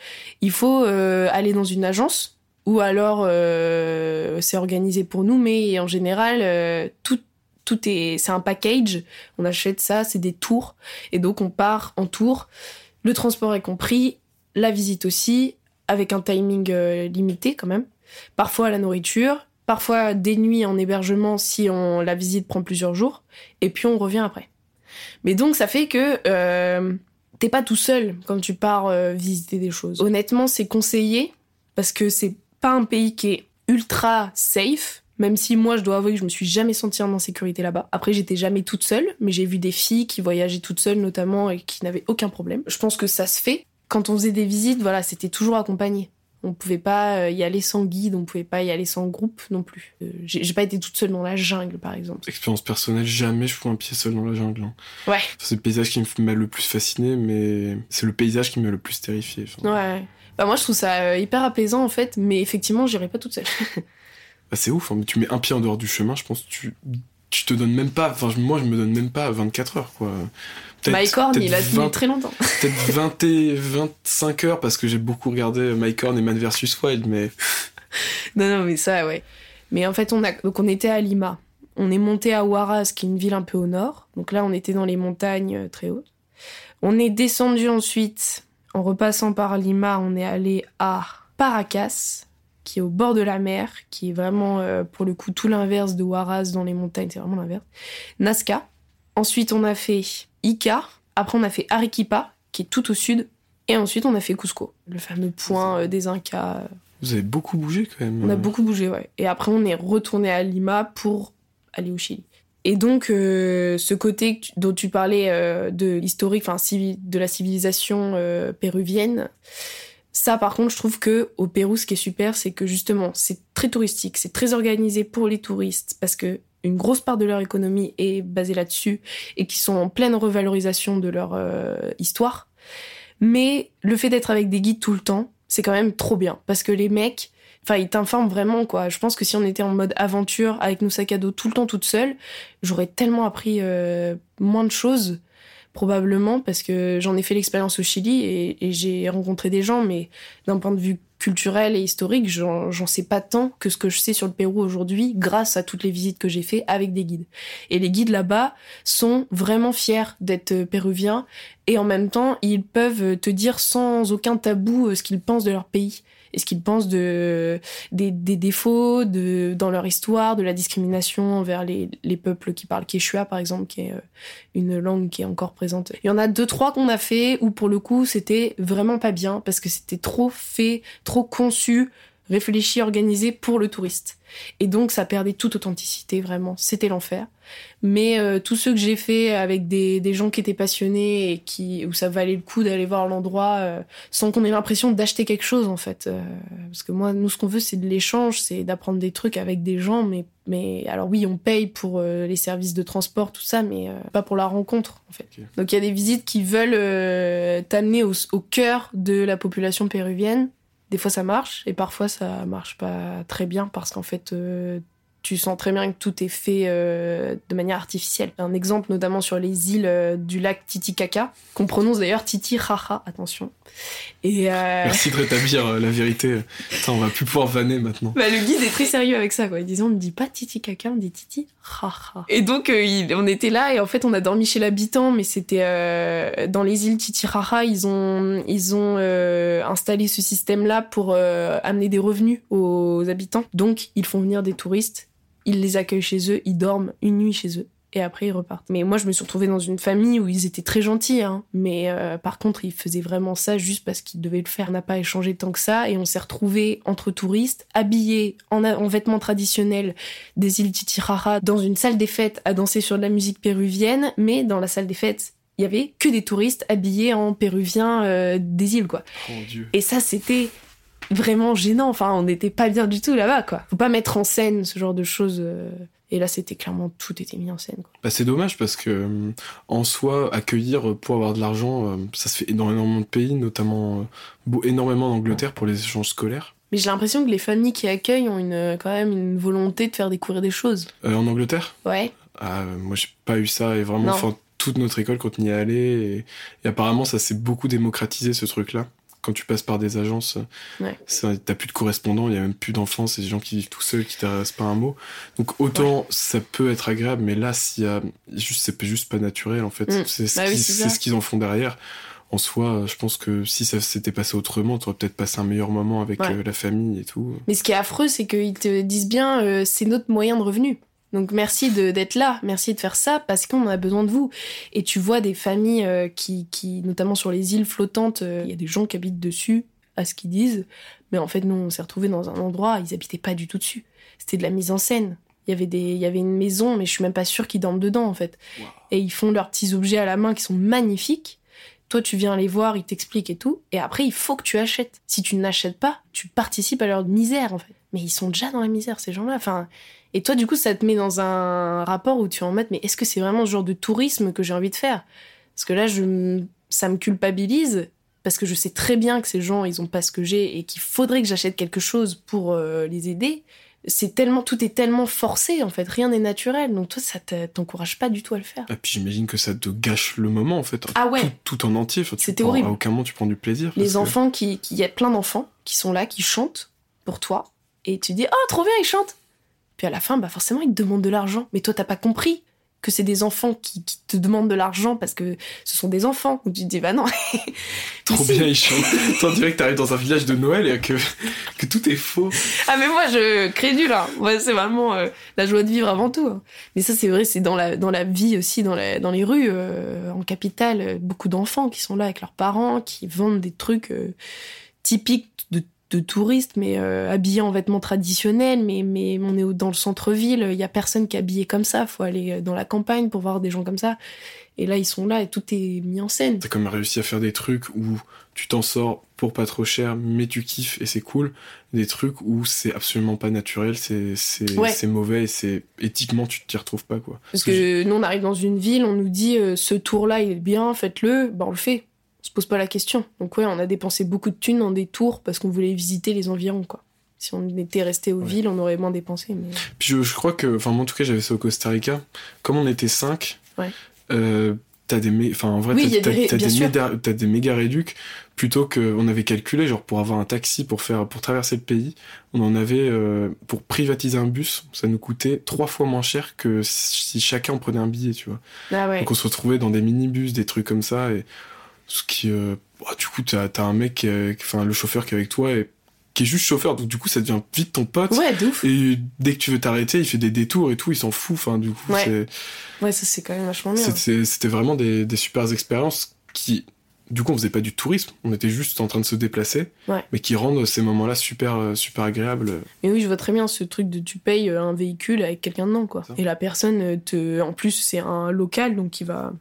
il faut aller dans une agence ou alors c'est organisé pour nous, mais en général tout tout est c'est un package. On achète ça, c'est des tours et donc on part en tour le transport est compris, la visite aussi, avec un timing euh, limité quand même. Parfois la nourriture, parfois des nuits en hébergement si on, la visite prend plusieurs jours, et puis on revient après. Mais donc ça fait que euh, t'es pas tout seul quand tu pars euh, visiter des choses. Honnêtement, c'est conseillé parce que c'est pas un pays qui est ultra safe. Même si moi, je dois avouer que je me suis jamais sentie en insécurité là-bas. Après, j'étais jamais toute seule, mais j'ai vu des filles qui voyageaient toutes seules notamment et qui n'avaient aucun problème. Je pense que ça se fait. Quand on faisait des visites, voilà, c'était toujours accompagné. On pouvait pas euh, y aller sans guide, on pouvait pas y aller sans groupe non plus. Euh, j'ai pas été toute seule dans la jungle, par exemple. Expérience personnelle, jamais je fous un pied seul dans la jungle. Hein. Ouais. c'est le paysage qui m'a le plus fasciné, mais c'est le paysage qui m'a le plus terrifié. Ouais. Bah moi, je trouve ça euh, hyper apaisant en fait, mais effectivement, j'irai pas toute seule. *laughs* bah, c'est ouf, hein, mais tu mets un pied en dehors du chemin, je pense que tu, tu te donnes même pas. Enfin, moi, je me donne même pas 24 heures, quoi. Mike Horn, il a tenu très longtemps. *laughs* Peut-être 20 et 25 heures parce que j'ai beaucoup regardé Mike Horn et Man vs Wild, mais. *laughs* non, non, mais ça, ouais. Mais en fait, on, a... Donc, on était à Lima. On est monté à Huaraz, qui est une ville un peu au nord. Donc là, on était dans les montagnes euh, très hautes. On est descendu ensuite, en repassant par Lima, on est allé à Paracas, qui est au bord de la mer, qui est vraiment, euh, pour le coup, tout l'inverse de Huaraz dans les montagnes, c'est vraiment l'inverse. Nazca. Ensuite, on a fait Ica. Après, on a fait Arequipa, qui est tout au sud. Et ensuite, on a fait Cusco, le fameux point euh, des Incas. Vous avez beaucoup bougé quand même. On a beaucoup bougé, ouais. Et après, on est retourné à Lima pour aller au Chili. Et donc, euh, ce côté dont tu parlais de historique, enfin, de la civilisation péruvienne, ça, par contre, je trouve que au Pérou, ce qui est super, c'est que justement, c'est très touristique, c'est très organisé pour les touristes, parce que une grosse part de leur économie est basée là-dessus et qui sont en pleine revalorisation de leur euh, histoire. Mais le fait d'être avec des guides tout le temps, c'est quand même trop bien parce que les mecs, enfin, ils t'informent vraiment quoi. Je pense que si on était en mode aventure avec nos sacs à dos tout le temps toute seule, j'aurais tellement appris euh, moins de choses probablement parce que j'en ai fait l'expérience au Chili et, j'ai rencontré des gens, mais d'un point de vue culturel et historique, j'en sais pas tant que ce que je sais sur le Pérou aujourd'hui grâce à toutes les visites que j'ai fait avec des guides. Et les guides là-bas sont vraiment fiers d'être péruviens et en même temps, ils peuvent te dire sans aucun tabou euh, ce qu'ils pensent de leur pays et ce qu'ils pensent de des, des, défauts de dans leur histoire, de la discrimination envers les, les peuples qui parlent quechua par exemple, qui est euh, une langue qui est encore présente? Il y en a deux trois qu'on a fait où pour le coup c'était vraiment pas bien parce que c'était trop fait, trop conçu réfléchi, organisé pour le touriste. Et donc ça perdait toute authenticité, vraiment. C'était l'enfer. Mais euh, tous ceux que j'ai fait avec des, des, gens qui étaient passionnés et qui où ça valait le coup d'aller voir l'endroit euh, sans qu'on ait l'impression d'acheter quelque chose en fait. Euh, parce que moi, nous ce qu'on veut c'est de l'échange, c'est d'apprendre des trucs avec des gens. Mais mais alors oui, on paye pour les services de transport, tout ça, mais pas pour la rencontre en fait. Donc il y a des visites qui veulent t'amener au, au cœur de la population péruvienne des fois ça marche et parfois ça marche pas très bien parce qu'en fait euh, tu sens très bien que tout est fait euh, de manière artificielle. Un exemple notamment sur les îles euh, du lac Titicaca, qu'on prononce d'ailleurs Titicaca, attention. Et *laughs* Merci de rétablir la vérité. on va plus pouvoir vanner maintenant. Bah, le guide est très sérieux avec ça. Quoi. Il disait on ne dit pas Titicaca, on dit Titicaca. Et donc on était là et en fait on a dormi chez l'habitant, mais c'était dans les îles Titicaca, ils ont ils ont installé ce système-là pour amener des revenus aux habitants. Donc ils font venir des touristes ils les accueillent chez eux, ils dorment une nuit chez eux et après ils repartent. Mais moi je me suis retrouvée dans une famille où ils étaient très gentils, hein, mais euh, par contre ils faisaient vraiment ça juste parce qu'ils devaient le faire. On n'a pas échangé tant que ça et on s'est retrouvés entre touristes, habillés en, en, vêtements traditionnels des îles Titicaca, dans une salle des fêtes à danser sur de la musique péruvienne, mais dans la salle des fêtes il y avait que des touristes habillés en péruvien euh, des îles quoi. Oh, Dieu. Et ça c'était vraiment gênant. Enfin, on n'était pas bien du tout là-bas, quoi. Faut pas mettre en scène ce genre de choses. Euh. Et là, c'était clairement tout était mis en scène. Quoi. Bah, c'est dommage parce que euh, en soi, accueillir pour avoir de l'argent, euh, ça se fait dans énormément de pays, notamment énormément en Angleterre pour les échanges scolaires. Mais j'ai l'impression que les familles qui accueillent ont une, quand même une volonté de faire découvrir des choses. en Angleterre? Ouais. Ah, moi, j'ai pas eu ça et vraiment, toute notre école quand on y est allé et, et apparemment, ça s'est beaucoup démocratisé ce truc-là quand tu passes par des agences, ouais. t'as plus de correspondants, il y a même plus d'enfants, c'est des gens qui vivent tout seuls, qui t'adressent pas un mot. Donc autant ça peut être agréable, mais là, s'il y a juste, c'est juste pas naturel en fait. Mm. C'est ce bah ce qu'ils en font derrière. En soi, je pense que si ça s'était passé autrement, tu aurais peut-être passé un meilleur moment avec euh, la famille et tout. Mais ce qui est affreux, c'est qu'ils te disent bien, euh, c'est notre moyen de revenu. Donc merci de- d'être là, merci de faire ça parce qu'on a besoin de vous. Et tu vois des familles euh, qui, qui, notamment sur les îles flottantes, euh, il y a des gens qui habitent dessus, à ce qu'ils disent. Mais en fait, nous, on s'est retrouvés dans un endroit, ils habitaient pas du tout dessus. C'était de la mise en scène. Il y avait des, il y avait une maison, mais je suis même pas sûre qu'ils dorment dedans en fait. Wow. Et ils font leurs petits objets à la main qui sont magnifiques. Toi, tu viens les voir, ils t'expliquent et tout. Et après, il faut que tu achètes. Si tu n'achètes pas, tu participes à leur misère, en fait. Mais ils sont déjà dans la misère, ces gens-là. Enfin, et toi, du coup, ça te met dans un rapport où tu es en mode, mais est-ce que c'est vraiment ce genre de tourisme que j'ai envie de faire? Parce que là, je, ça me culpabilise parce que je sais très bien que ces gens, ils ont pas ce que j'ai et qu'il faudrait que j'achète quelque chose pour euh, les aider. C'est tellement, tout est tellement forcé, en fait. Rien n'est naturel. Donc toi, ça te- t'encourage pas du tout à le faire. Et puis j'imagine que ça te gâche le moment en fait. Ah ouais. Tout, tout en entier. Enfin, C'était horrible. À aucun moment tu prends du plaisir. les que- enfants qui, qui- il y a plein d'enfants qui sont là, qui chantent pour toi, et tu dis oh trop bien ils chantent. Puis à la fin, bah forcément ils te demandent de l'argent, mais toi t'as pas compris que c'est des enfants qui, qui te demandent de l'argent parce que ce sont des enfants. Donc tu te dis bah non. *laughs* Trop bien, ils chantent. On dirait que t'arrives dans un village de Noël et que, que tout est faux. Ah mais moi je crédule hein. Moi c'est vraiment euh, la joie de vivre avant tout. hein. Mais ça c'est vrai, c'est dans la dans la vie aussi dans la, dans les rues euh, en capitale, euh, beaucoup d'enfants qui sont là avec leurs parents qui vendent des trucs euh, typiques de touristes mais euh, habillés en vêtements traditionnels mais mais on est dans le centre-ville, il y a personne qui est habillé comme ça, faut aller euh, dans la campagne pour voir des gens comme ça. Et là ils sont là et tout est mis en scène. T'as même réussi à faire des trucs où tu t'en sors pour pas trop cher, mais tu kiffes et c'est cool. Des trucs où c'est absolument pas naturel, c'est c'est Ouais. mauvais et c'est éthiquement tu t'y retrouves pas quoi. Parce que nous, on arrive dans une ville, on nous dit euh, ce tour-là, il est bien, faites-le, bah on le fait. On se pose pas la question. Donc ouais, on a dépensé beaucoup de thunes dans des tours parce qu'on voulait visiter les environs, quoi. Si on était resté aux Ouais. villes, on aurait moins dépensé. Mais... Puis je, je crois que, enfin moi en tout cas j'avais ça au Costa Rica. Comme on était 5, Ouais. euh, t'as des, enfin en vrai Oui, t'as, des des, méda- méga réducs plutôt que on avait calculé genre pour avoir un taxi pour faire pour traverser le pays, on en avait euh, pour privatiser un bus, ça nous coûtait trois fois moins cher que si chacun prenait un billet, tu vois. Ah ouais. Donc on se retrouvait dans des minibus, des trucs comme ça et ce qui, euh, bah, du coup t'as, t'as un mec, enfin le chauffeur qui est avec toi et qui est juste chauffeur, donc du coup ça devient vite ton pote. Ouais, de ouf. Et dès que tu veux t'arrêter, il fait des détours et tout, il s'en fout. Enfin, du coup, Ouais. ça c'est quand même vachement bien. c'était vraiment des, des super expériences qui, du coup, on faisait pas du tourisme, on était juste en train de se déplacer, Ouais. mais qui rendent ces moments-là super, euh, super agréables. Mais oui, je vois très bien ce truc de tu payes euh, un véhicule avec quelqu'un dedans, quoi. Et la personne te. En plus, c'est un local, donc il va.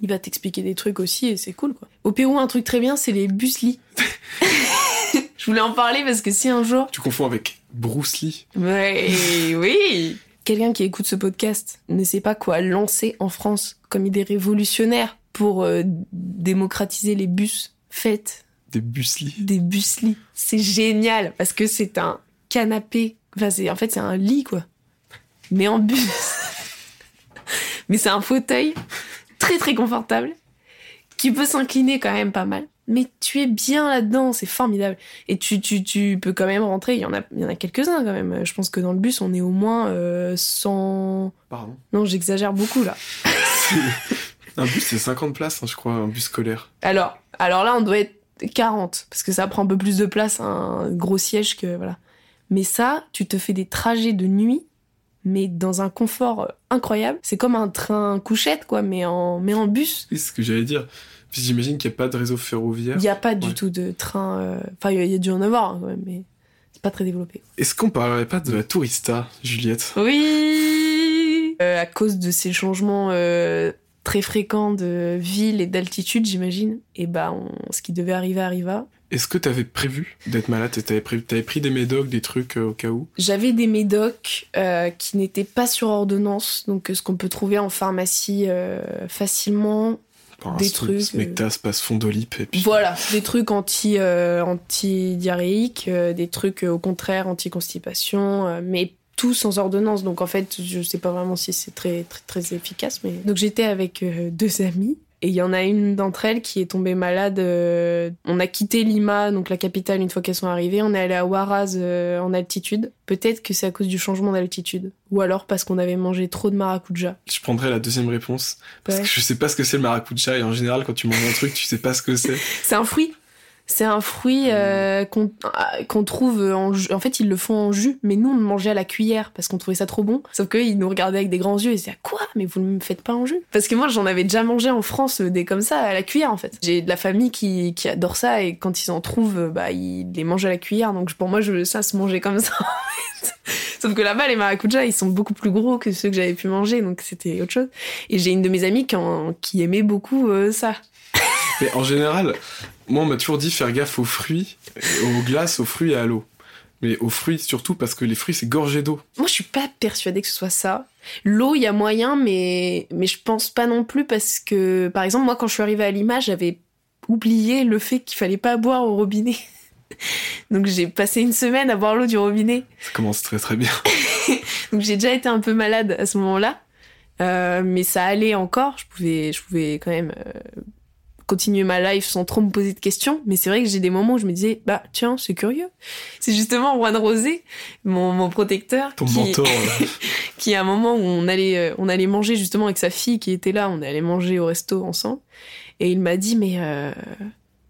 Il va t'expliquer des trucs aussi et c'est cool, quoi. Au Pérou, un truc très bien, c'est les bus-lits. *laughs* je voulais en parler parce que si un jour. Tu confonds avec Bruce Lee. Ouais, oui *laughs* Quelqu'un qui écoute ce podcast ne sait pas quoi lancer en France comme idée révolutionnaire pour euh, démocratiser les bus. Faites Des bus Lee. des bus lits. C'est génial parce que c'est un canapé. Enfin, c'est, en fait, c'est un lit, quoi. Mais en bus. *laughs* Mais c'est un fauteuil très très confortable qui peut s'incliner quand même pas mal. Mais tu es bien là-dedans, c'est formidable. Et tu, tu, tu peux quand même rentrer. Il y en a, il y en a quelques-uns quand même. Je pense que dans le bus, on est au moins euh, 100. Pardon. Non, j'exagère beaucoup là. *laughs* un bus, c'est 50 places, hein, je crois, un bus scolaire. Alors, alors là, on doit être 40, parce que ça prend un peu plus de place, un gros siège que voilà. Mais ça, tu te fais des trajets de nuit, mais dans un confort euh, incroyable. C'est comme un train couchette, quoi, mais en, mais en bus. C'est ce que j'allais dire. Puis j'imagine qu'il n'y a pas de réseau ferroviaire. Il n'y a pas du tout de train. euh, Enfin, il y, a- dû en avoir, hein, mais c'est pas très développé. Est-ce qu'on parlerait pas de la tourista, Juliette? Oui Euh, À cause de ces changements euh, très fréquents de ville et d'altitude, j'imagine, et bah, on- ce qui devait arriver arriva. Est-ce que t'avais prévu d'être malade? T'avais, prévu, t'avais pris des médocs, des trucs euh, au cas où? J'avais des médocs euh, qui n'étaient pas sur ordonnance, donc euh, ce qu'on peut trouver en pharmacie facilement. Des trucs, Smectas, passe fondolip et puis... Voilà, des trucs anti anti-diarrhéiques, des trucs au contraire anti-constipation, mais tout sans ordonnance. Donc en fait, je sais pas vraiment si c'est très, très très efficace. Mais donc j'étais avec deux amies. Et il y en a une d'entre elles qui est tombée malade. euh, on a quitté Lima, donc la capitale, une fois qu'elles sont arrivées. On est allé à Huaraz euh, en altitude. Peut-être que c'est à cause du changement d'altitude. Ou alors parce qu'on avait mangé trop de maracuja. Je prendrais la deuxième réponse. Parce Ouais. que je sais pas ce que c'est le maracuja et en général, quand tu manges un truc, tu sais pas ce que c'est. *laughs* C'est un fruit. C'est un fruit euh, qu'on euh, qu'on trouve en jus. En fait, ils le font en jus, mais nous, on le mangeait à la cuillère parce qu'on trouvait ça trop bon. Sauf qu'ils nous regardaient avec des grands yeux et disaient Quoi? Mais vous ne me faites pas en jus? Parce que moi, j'en avais déjà mangé en France euh, des comme ça à la cuillère, en fait. J'ai de la famille qui, qui adore ça et quand ils en trouvent, bah, ils les mangent à la cuillère. Donc pour moi, je, ça se mangeait comme ça, *laughs* en fait. Sauf que là-bas, les maracujas, ils sont beaucoup plus gros que ceux que j'avais pu manger, donc c'était autre chose. Et j'ai une de mes amies qui, en- qui aimait beaucoup euh, ça. Mais en général, moi, on m'a toujours dit faire gaffe aux fruits, aux glaces, aux fruits et à l'eau. Mais aux fruits surtout parce que les fruits, c'est gorgé d'eau. Moi, je suis pas persuadée que ce soit ça. L'eau, il y a moyen, mais, mais je pense pas non plus parce que, par exemple, moi, quand je suis arrivée à Lima, j'avais oublié le fait qu'il fallait pas boire au robinet. *laughs* Donc, j'ai passé une semaine à boire l'eau du robinet. Ça commence très très bien. *laughs* Donc, j'ai déjà été un peu malade à ce moment-là. Euh, mais ça allait encore. Je pouvais, je pouvais quand même euh, continuer ma life sans trop me poser de questions. Mais c'est vrai que j'ai des moments où je me disais, bah, tiens, c'est curieux. C'est justement Juan Rosé, mon, mon protecteur. Ton qui... mentor. *laughs* qui à un moment où on allait euh, on allait manger justement avec sa fille qui était là, on allait manger au resto ensemble et il m'a dit mais euh,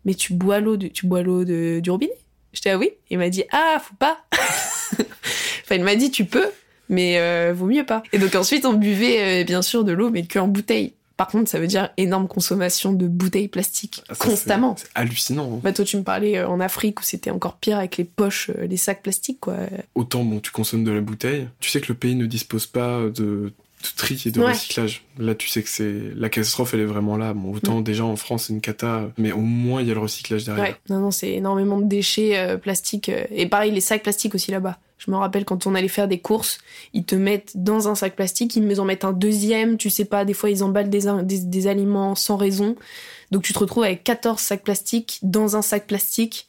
mais tu bois l'eau tu bois l'eau de- du robinet? J'étais ah oui, il m'a dit ah faut pas. *laughs* enfin il m'a dit tu peux mais euh, vaut mieux pas. Et donc ensuite on buvait euh, bien sûr de l'eau mais que en bouteille. Par contre, ça veut dire énorme consommation de bouteilles plastiques ah, ça, constamment. C'est hallucinant. hein. Bah toi tu me parlais euh, en Afrique où c'était encore pire avec les poches, euh, les sacs plastiques quoi. Autant bon, tu consommes de la bouteille. Tu sais que le pays ne dispose pas de, de tri et de Ouais. recyclage. Là, tu sais que c'est la catastrophe, elle est vraiment là. Bon, autant déjà en France, c'est une cata, mais au moins il y a le recyclage derrière. Ouais, non, non, c'est énormément de déchets euh, plastiques. euh, et pareil, les sacs plastiques aussi là-bas. Je me rappelle quand on allait faire des courses, ils te mettent dans un sac plastique, ils en mettent un deuxième, tu sais pas, des fois ils emballent des, des aliments sans raison. Donc tu te retrouves avec 14 sacs plastiques dans un sac plastique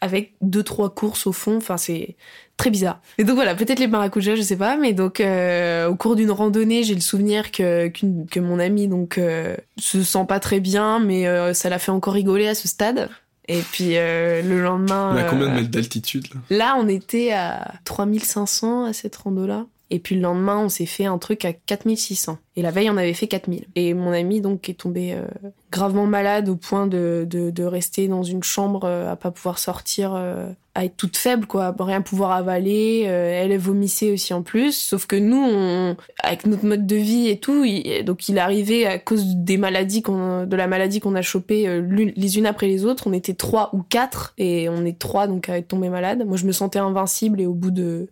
avec deux trois courses au fond, enfin c'est très bizarre. Et donc voilà, peut-être les maracujas, je sais pas, mais donc euh, au cours d'une randonnée, j'ai le souvenir que que mon ami donc euh, se sent pas très bien, mais euh, ça l'a fait encore rigoler à ce stade. Et puis le lendemain, On a combien de mètres d'altitude là? là on était à 3500 à cette rando-là. Et puis le lendemain, on s'est fait un truc à 4600. Et la veille, on avait fait 4000. Et mon ami, donc, est tombé euh, gravement malade au point de, de, rester dans une chambre euh, à pas pouvoir sortir, euh, à être toute faible, quoi, à rien pouvoir avaler. Elle vomissait aussi en plus. Sauf que nous, on, avec notre mode de vie et tout, donc il arrivait à cause des maladies qu'on, de la maladie qu'on a chopé l'une- les unes après les autres. On était trois ou quatre et on est trois donc à être tombé malade. Moi, je me sentais invincible et au bout de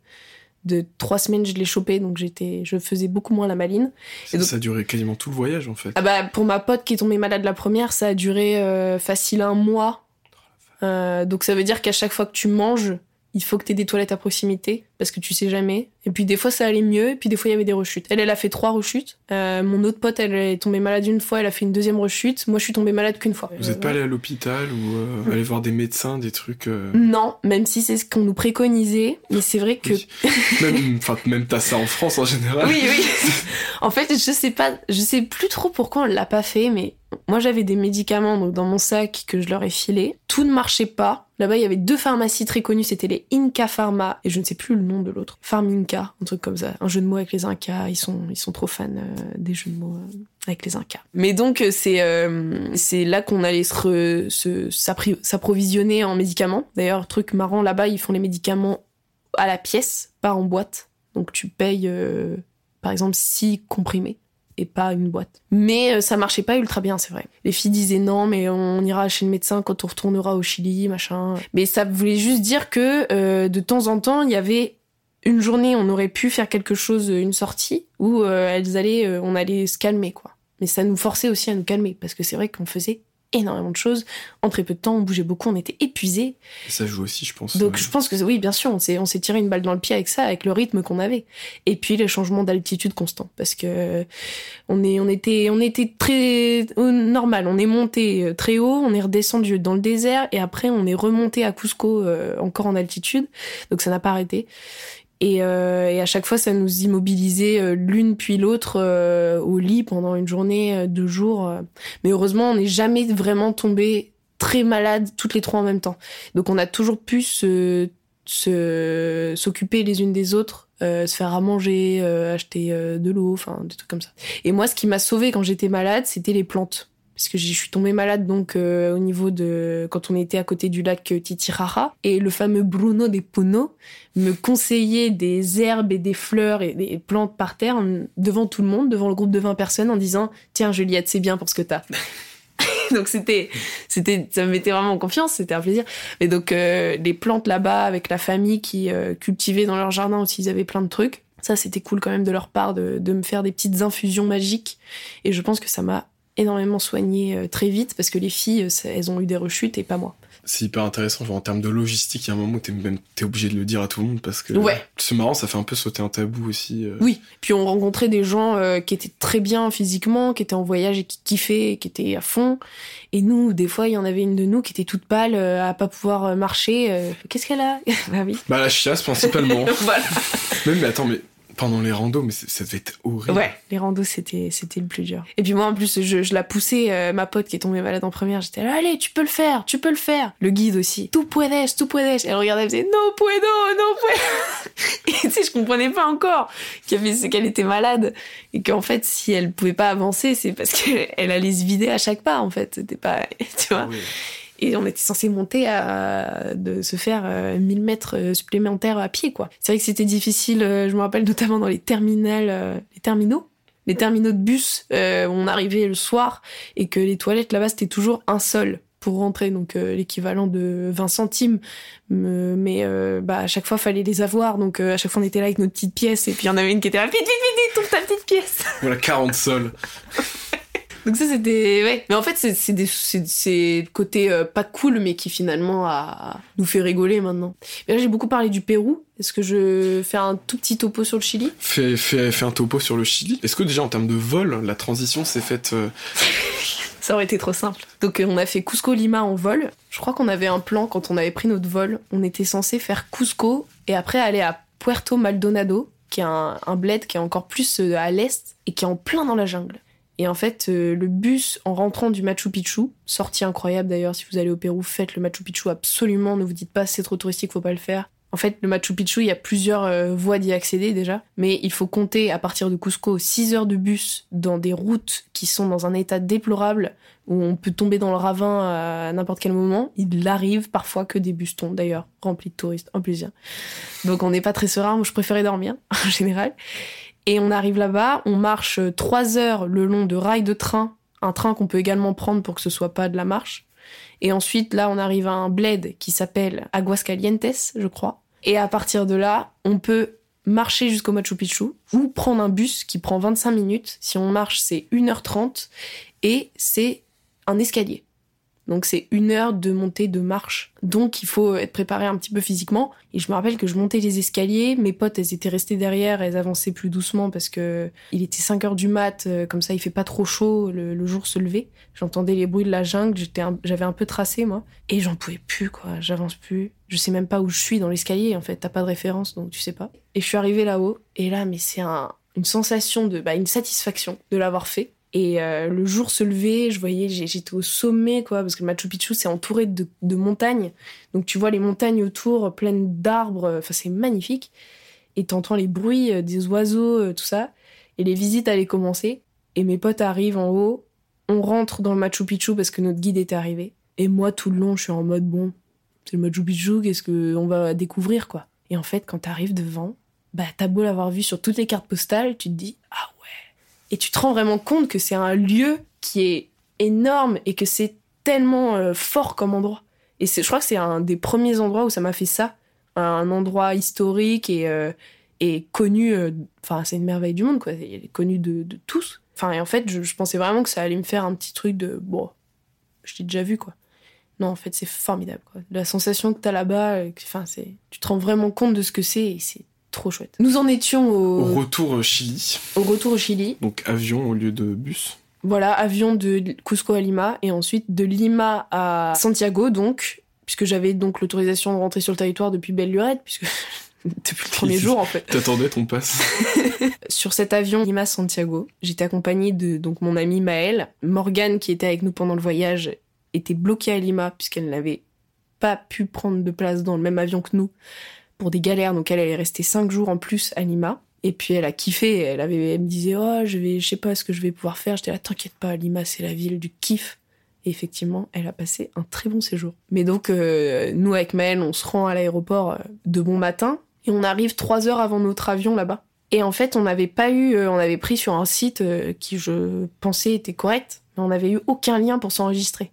de trois semaines, je l'ai chopé, donc j'étais, je faisais beaucoup moins la maline. ça, donc- ça a duré quasiment tout le voyage en fait. Ah bah pour ma pote qui est tombée malade la première, ça a duré euh, facile un mois. Euh, donc ça veut dire qu'à chaque fois que tu manges, il faut que tu aies des toilettes à proximité parce que tu sais jamais. Et puis des fois ça allait mieux, et puis des fois il y avait des rechutes. Elle, elle a fait trois rechutes. Euh, mon autre pote, elle est tombée malade une fois, elle a fait une deuxième rechute. Moi, je suis tombée malade qu'une fois. Vous Euh, êtes pas allé à l'hôpital ou euh, aller voir des médecins, des trucs. euh, Non, même si c'est ce qu'on nous préconisait, mais c'est vrai que oui. *laughs* même, même t'as ça en France en général. Oui, oui. en fait, je sais pas, je sais plus trop pourquoi on l'a pas fait, mais moi j'avais des médicaments donc, dans mon sac que je leur ai filé. Tout ne marchait pas. Là-bas, il y avait deux pharmacies très connues, c'était les Inca Pharma et je ne sais plus le nom de l'autre. Farminca, un truc comme ça, un jeu de mots avec les Incas. Ils sont, ils sont trop fans euh, des jeux de mots euh, avec les Incas. Mais donc euh, c'est, c'est là qu'on allait se, s'approvisionner en médicaments. D'ailleurs, truc marrant là-bas, ils font les médicaments à la pièce, pas en boîte. Donc tu payes par exemple 6 comprimés et pas une boîte. Mais euh, ça marchait pas ultra bien, c'est vrai. Les filles disaient non, mais on ira chez le médecin quand on retournera au Chili, machin. Mais ça voulait juste dire que euh, de temps en temps, il y avait une journée, on aurait pu faire quelque chose, une sortie, où euh, elles allaient, on allait se calmer, quoi. Mais ça nous forçait aussi à nous calmer, parce que c'est vrai qu'on faisait énormément de choses. En très peu de temps, on bougeait beaucoup, on était épuisés. Ça joue aussi, je pense. Donc euh, je pense que oui, bien sûr, on s'est on s'est tiré une balle dans le pied avec ça, avec le rythme qu'on avait. Et puis les changements d'altitude constants, parce que on est on était on était très euh, normal. On est monté euh, très haut, on est redescendu dans le désert et après on est remonté à Cusco euh, encore en altitude. Donc ça n'a pas arrêté. Et, euh, et à chaque fois, ça nous immobilisait euh, l'une puis l'autre euh, au lit pendant une journée, euh, deux jours. euh. Mais heureusement, on n'est jamais vraiment tombé très malade toutes les trois en même temps. Donc on a toujours pu se s'occuper les unes des autres, euh, se faire à manger, acheter de l'eau, enfin des trucs comme ça. Et moi, ce qui m'a sauvé quand j'étais malade, c'était les plantes. Parce que je suis tombée malade donc euh, au niveau de quand on était à côté du lac Titirara et le fameux Bruno des Pono me conseillait des herbes et des fleurs et des plantes par terre devant tout le monde, devant le groupe de 20 personnes en disant "Tiens Juliette, c'est bien pour ce que t'as." *laughs* donc c'était c'était ça me mettait vraiment en confiance, c'était un plaisir. Et donc euh, les plantes là-bas avec la famille qui euh, cultivait dans leur jardin aussi, ils avaient plein de trucs. Ça, c'était cool quand même de leur part de, de me faire des petites infusions magiques. Et je pense que ça m'a énormément soigné euh, très vite parce que les filles, elles ont eu des rechutes et pas moi. C'est hyper intéressant. en termes de logistique, il y a un moment où t'es même es obligé de le dire à tout le monde parce que ouais. c'est marrant, ça fait un peu sauter un tabou aussi. Euh. Oui. Puis on rencontrait des gens euh, qui étaient très bien physiquement, qui étaient en voyage et qui kiffaient, qui étaient à fond. Et nous, des fois, il y en avait une de nous qui était toute pâle, à pas pouvoir marcher. Qu'est-ce qu'elle a? *laughs* Bah oui. Bah la chiasse principalement. *laughs* voilà. Même mais attends, mais pendant les randos, mais ça devait être horrible. Ouais, les randos, c'était, c'était le plus dur. Et puis moi, en plus, je, je la poussais, euh, ma pote qui est tombée malade en première, j'étais là, allez, tu peux le faire, tu peux le faire. Le guide aussi, tu puedes, tu puedes. Elle regardait, elle faisait, no puedo, no puedo. *laughs* et tu sais, je comprenais pas encore qu'elle était malade. Et qu'en fait, si elle pouvait pas avancer, c'est parce qu'elle *laughs* allait se vider à chaque pas, en fait. C'était pas, *laughs* tu vois. Et on était censé monter à de se faire 1000 euh, mètres euh, supplémentaires à pied, quoi. C'est vrai que c'était difficile, euh, je me rappelle notamment dans les terminales, les terminaux, les terminaux de bus, où on arrivait le soir et que les toilettes là-bas c'était toujours un seul pour rentrer, donc l'équivalent de 20 centimes. Mais bah, à chaque fois, fallait les avoir, donc à chaque fois on était là avec notre petite pièce, et puis il y en avait une qui était là, vite, vite, vite, vite, trouve ta petite pièce. Voilà, 40 sols. *laughs* Donc ça c'était ouais, mais en fait c'est c'est des c'est le côté euh, pas cool mais qui finalement a nous fait rigoler maintenant. Mais là j'ai beaucoup parlé du Pérou. Est-ce que je fais un tout petit topo sur le Chili? Fais fais fais un topo sur le Chili. Est-ce que déjà en termes de vol, la transition s'est faite euh, *laughs* Ça aurait été trop simple. Donc on a fait Cusco Lima en vol. Je crois qu'on avait un plan quand on avait pris notre vol. On était censé faire Cusco et après aller à Puerto Maldonado, qui est un, un bled qui est encore plus euh, à l'est et qui est en plein dans la jungle. Et en fait, euh, le bus en rentrant du Machu Picchu, sortie incroyable d'ailleurs, si vous allez au Pérou, faites le Machu Picchu absolument, ne vous dites pas c'est trop touristique, faut pas le faire. En fait, le Machu Picchu, il y a plusieurs euh, voies d'y accéder déjà, mais il faut compter à partir de Cusco 6 heures de bus dans des routes qui sont dans un état déplorable, où on peut tomber dans le ravin à n'importe quel moment. Il arrive parfois que des bus tombent d'ailleurs, remplis de touristes en plus. Donc on n'est pas très serein, moi je préférais dormir *laughs* en général. Et on arrive là-bas, on marche trois heures le long de rails de train, un train qu'on peut également prendre pour que ce soit pas de la marche. Et ensuite, là, on arrive à un bled qui s'appelle Aguascalientes, je crois. Et à partir de là, on peut marcher jusqu'au Machu Picchu ou prendre un bus qui prend 25 minutes. Si on marche, c'est 1h30 et c'est un escalier. Donc c'est une heure de montée de marche. Donc il faut être préparé un petit peu physiquement. Et je me rappelle que je montais les escaliers, mes potes elles étaient restées derrière, elles avançaient plus doucement parce que il était 5 heures du mat, euh, comme ça il fait pas trop chaud, le, jour se levait. J'entendais les bruits de la jungle, j'étais j'avais un peu tracé moi. Et j'en pouvais plus quoi, j'avance plus. Je sais même pas où je suis dans l'escalier en fait, t'as pas de référence donc tu sais pas. Et je suis arrivée là-haut et là mais c'est un, une sensation de, bah, une satisfaction de l'avoir fait et euh, le jour se levait, je voyais, j'étais au sommet, quoi, parce que Machu Picchu, c'est entouré de, montagnes. Donc tu vois les montagnes autour, pleines d'arbres, enfin c'est magnifique. Et t'entends les bruits euh, des oiseaux, euh, tout ça. Et les visites allaient commencer. Et mes potes arrivent en haut. On rentre dans le Machu Picchu parce que notre guide était arrivé. Et moi, tout le long, je suis en mode, bon, c'est le Machu Picchu, qu'est-ce qu'on va découvrir, quoi. Et en fait, quand t'arrives devant, bah t'as beau l'avoir vu sur toutes les cartes postales, tu te dis, et tu te rends vraiment compte que c'est un lieu qui est énorme et que c'est tellement euh, fort comme endroit. Et je crois que c'est un des premiers endroits où ça m'a fait ça. Un endroit historique et, euh, et connu. Euh, enfin, c'est une merveille du monde, quoi. Il est connu de, tous. Enfin, et en fait, je, je, pensais vraiment que ça allait me faire un petit truc de. Bon, je t'ai déjà vu, quoi. Non, en fait, c'est formidable, quoi. La sensation que t'as là-bas, enfin, c'est. Tu te rends vraiment compte de ce que c'est et c'est trop chouette. Nous en étions au... retour au Chili. Au retour au Chili. Donc avion au lieu de bus. Voilà, avion de Cusco à Lima et ensuite de Lima à Santiago, donc, puisque j'avais donc l'autorisation de rentrer sur le territoire depuis belle lurette, puisque *laughs* depuis le premier jour en fait. *laughs* T'attendais ton passe. *laughs* sur cet avion Lima-Santiago, j'étais accompagnée de donc mon amie Maëlle. Morgane, qui était avec nous pendant le voyage, était bloquée à Lima puisqu'elle n'avait pas pu prendre de place dans le même avion que nous pour des galères, donc elle, est restée cinq jours en plus à Lima. Et puis elle a kiffé, elle avait, elle me disait, oh, je vais, je sais pas ce que je vais pouvoir faire. J'étais là, t'inquiète pas, Lima, c'est la ville du kiff. Et effectivement, elle a passé un très bon séjour. Mais donc, euh, nous, avec Maëlle, on se rend à l'aéroport euh, de bon matin et on arrive trois heures avant notre avion là-bas. Et en fait, on n'avait pas eu, euh, on avait pris sur un site qui, je pensais, était correct, mais on n'avait eu aucun lien pour s'enregistrer.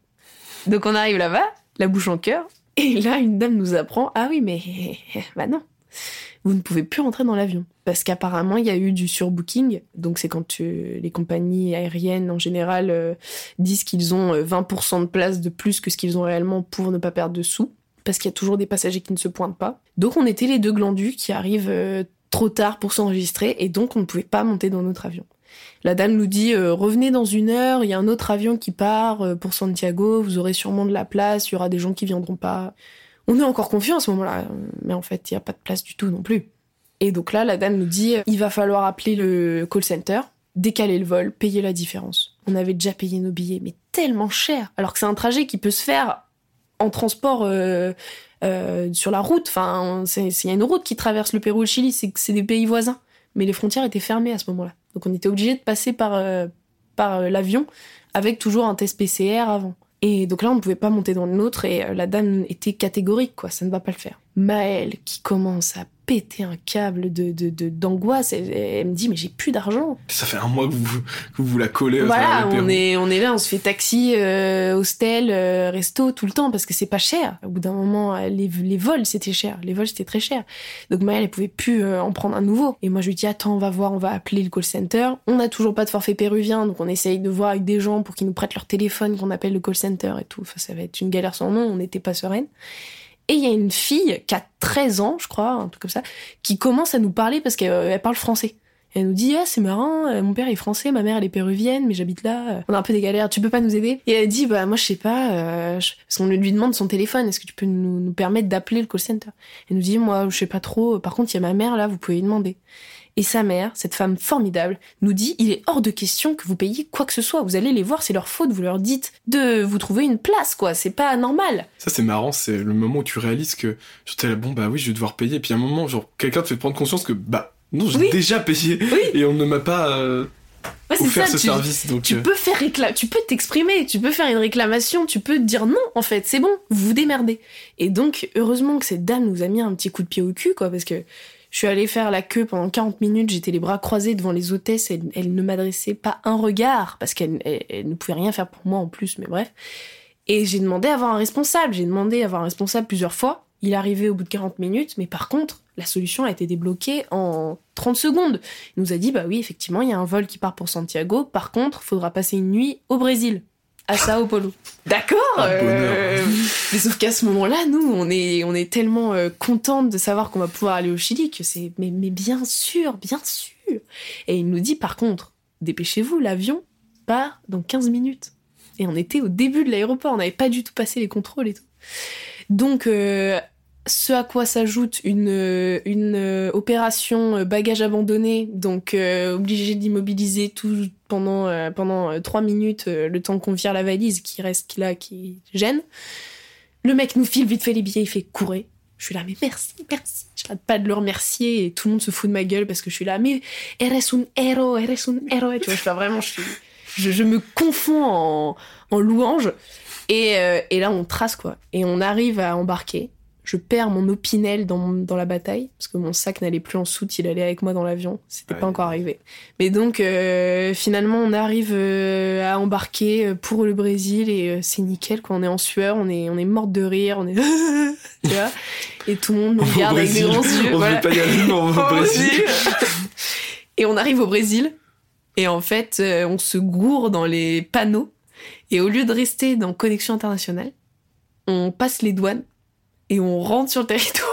Donc, on arrive là-bas, la bouche en cœur, et là, une dame nous apprend, ah oui, mais, bah non vous ne pouvez plus rentrer dans l'avion. Parce qu'apparemment, il y a eu du surbooking. Donc, c'est quand les compagnies aériennes, en général, euh, disent qu'ils ont 20% euh, de place de plus que ce qu'ils ont réellement pour ne pas perdre de sous. Parce qu'il y a toujours des passagers qui ne se pointent pas. Donc, on était les deux glandus qui arrivent euh, trop tard pour s'enregistrer. Et donc, on ne pouvait pas monter dans notre avion. La dame nous dit revenez dans une heure, il y a un autre avion qui part pour Santiago, vous aurez sûrement de la place, il y aura des gens qui viendront pas on est encore confiant à ce moment-là, mais en fait, il n'y a pas de place du tout non plus. Et donc là, la dame nous dit, il va falloir appeler le call center, décaler le vol, payer la différence. On avait déjà payé nos billets, mais tellement cher, alors que c'est un trajet qui peut se faire en transport euh, euh, sur la route. Enfin, il y a une route qui traverse le Pérou et le Chili, c'est des pays voisins. Mais les frontières étaient fermées à ce moment-là. Donc on était obligé de passer par, euh, par l'avion avec toujours un test PCR avant. Et donc là, on ne pouvait pas monter dans le nôtre et la dame était catégorique, quoi, ça ne va pas le faire. Maëlle qui commence à péter un câble de d'angoisse. elle, me dit mais j'ai plus d'argent. Ça fait un mois que vous, vous, la collez. Voilà, on est on est là, on se fait taxi, euh, hostel, euh, resto tout le temps parce que c'est pas cher. Au bout d'un moment, les, les vols c'était cher, les vols c'était très cher. Donc Maëlle elle pouvait plus euh, en prendre un nouveau. Et moi je lui dis attends on va voir, on va appeler le call center. On n'a toujours pas de forfait péruvien donc on essaye de voir avec des gens pour qu'ils nous prêtent leur téléphone qu'on appelle le call center et tout. Enfin, ça va être une galère sans nom. On n'était pas sereine. Et il y a une fille qui a 13 ans, je crois, un truc comme ça, qui commence à nous parler parce qu'elle euh, parle français. elle nous dit ah c'est marrant, euh, mon père est français, ma mère elle est péruvienne, mais j'habite là. On a un peu des galères, tu peux pas nous aider? Et elle dit bah moi je sais pas, euh, parce qu'on lui demande son téléphone, est-ce que tu peux nous, nous permettre d'appeler le call center? Elle nous dit moi je sais pas trop. Par contre il y a ma mère là, vous pouvez lui demander. Et sa mère, cette femme formidable, nous dit il est hors de question que vous payiez quoi que ce soit. Vous allez les voir, c'est leur faute. Vous leur dites de vous trouver une place, quoi. C'est pas normal. Ça, c'est marrant. C'est le moment où tu réalises que j'étais là, bon, bah oui, je vais devoir payer. Puis à un moment, genre, quelqu'un te fait prendre conscience que, bah, non, j'ai déjà payé. Et on ne m'a pas. Euh, offert ce service, donc tu euh. peux faire tu peux t'exprimer, tu peux faire une réclamation, tu peux dire non en fait, c'est bon, vous vous démerdez. Et donc heureusement que cette dame nous a mis un petit coup de pied au cul quoi, parce que je suis allée faire la queue pendant 40 minutes, j'étais les bras croisés devant les hôtesses, elle, ne m'adressait pas un regard, parce qu'elle ne pouvait rien faire pour moi en plus, mais bref. Et j'ai demandé à avoir un responsable, j'ai demandé à avoir un responsable plusieurs fois. Il est arrivé au bout de 40 minutes, mais par contre, la solution a été débloquée en 30 secondes. Il nous a dit, bah oui, effectivement, il y a un vol qui part pour Santiago, par contre, il faudra passer une nuit au Brésil à Sao Paulo. *laughs* D'accord. Euh, mais sauf qu'à ce moment-là, nous, on est, on est tellement euh, contente de savoir qu'on va pouvoir aller au Chili que c'est, mais, mais bien sûr, bien sûr. Et il nous dit, par contre, dépêchez-vous, l'avion part dans 15 minutes. Et on était au début de l'aéroport, on n'avait pas du tout passé les contrôles et tout. Donc, euh, ce à quoi s'ajoute une, une euh, opération euh, bagage abandonné, donc euh, obligé d'immobiliser tout pendant pendant trois minutes le temps qu'on vire la valise qui reste là, qui gêne. Le mec nous file vite fait les billets, il fait courir. Je suis là, mais merci, merci. Je n'arrête pas de le remercier et tout le monde se fout de ma gueule parce que je suis là, mais eres un héros, eres un héros. Tu vois, je suis vraiment, je, je, je, me confonds en, en louange. Et, et là, on trace quoi. Et on arrive à embarquer je perds mon opinel dans, dans la bataille parce que mon sac n'allait plus en soute, il allait avec moi dans l'avion. C'était pas encore arrivé. Mais donc euh, finalement on arrive euh, à embarquer euh, pour le Brésil et c'est nickel quand on est en sueur, on est on est morte de rire, on est *laughs* tu vois et tout le monde nous regarde avec des grands yeux. On voilà. pas y aller, *laughs* au Brésil. et on arrive au Brésil et en fait on se gourre dans les panneaux et au lieu de rester dans connexion internationale, on passe les douanes et on rentre sur le territoire.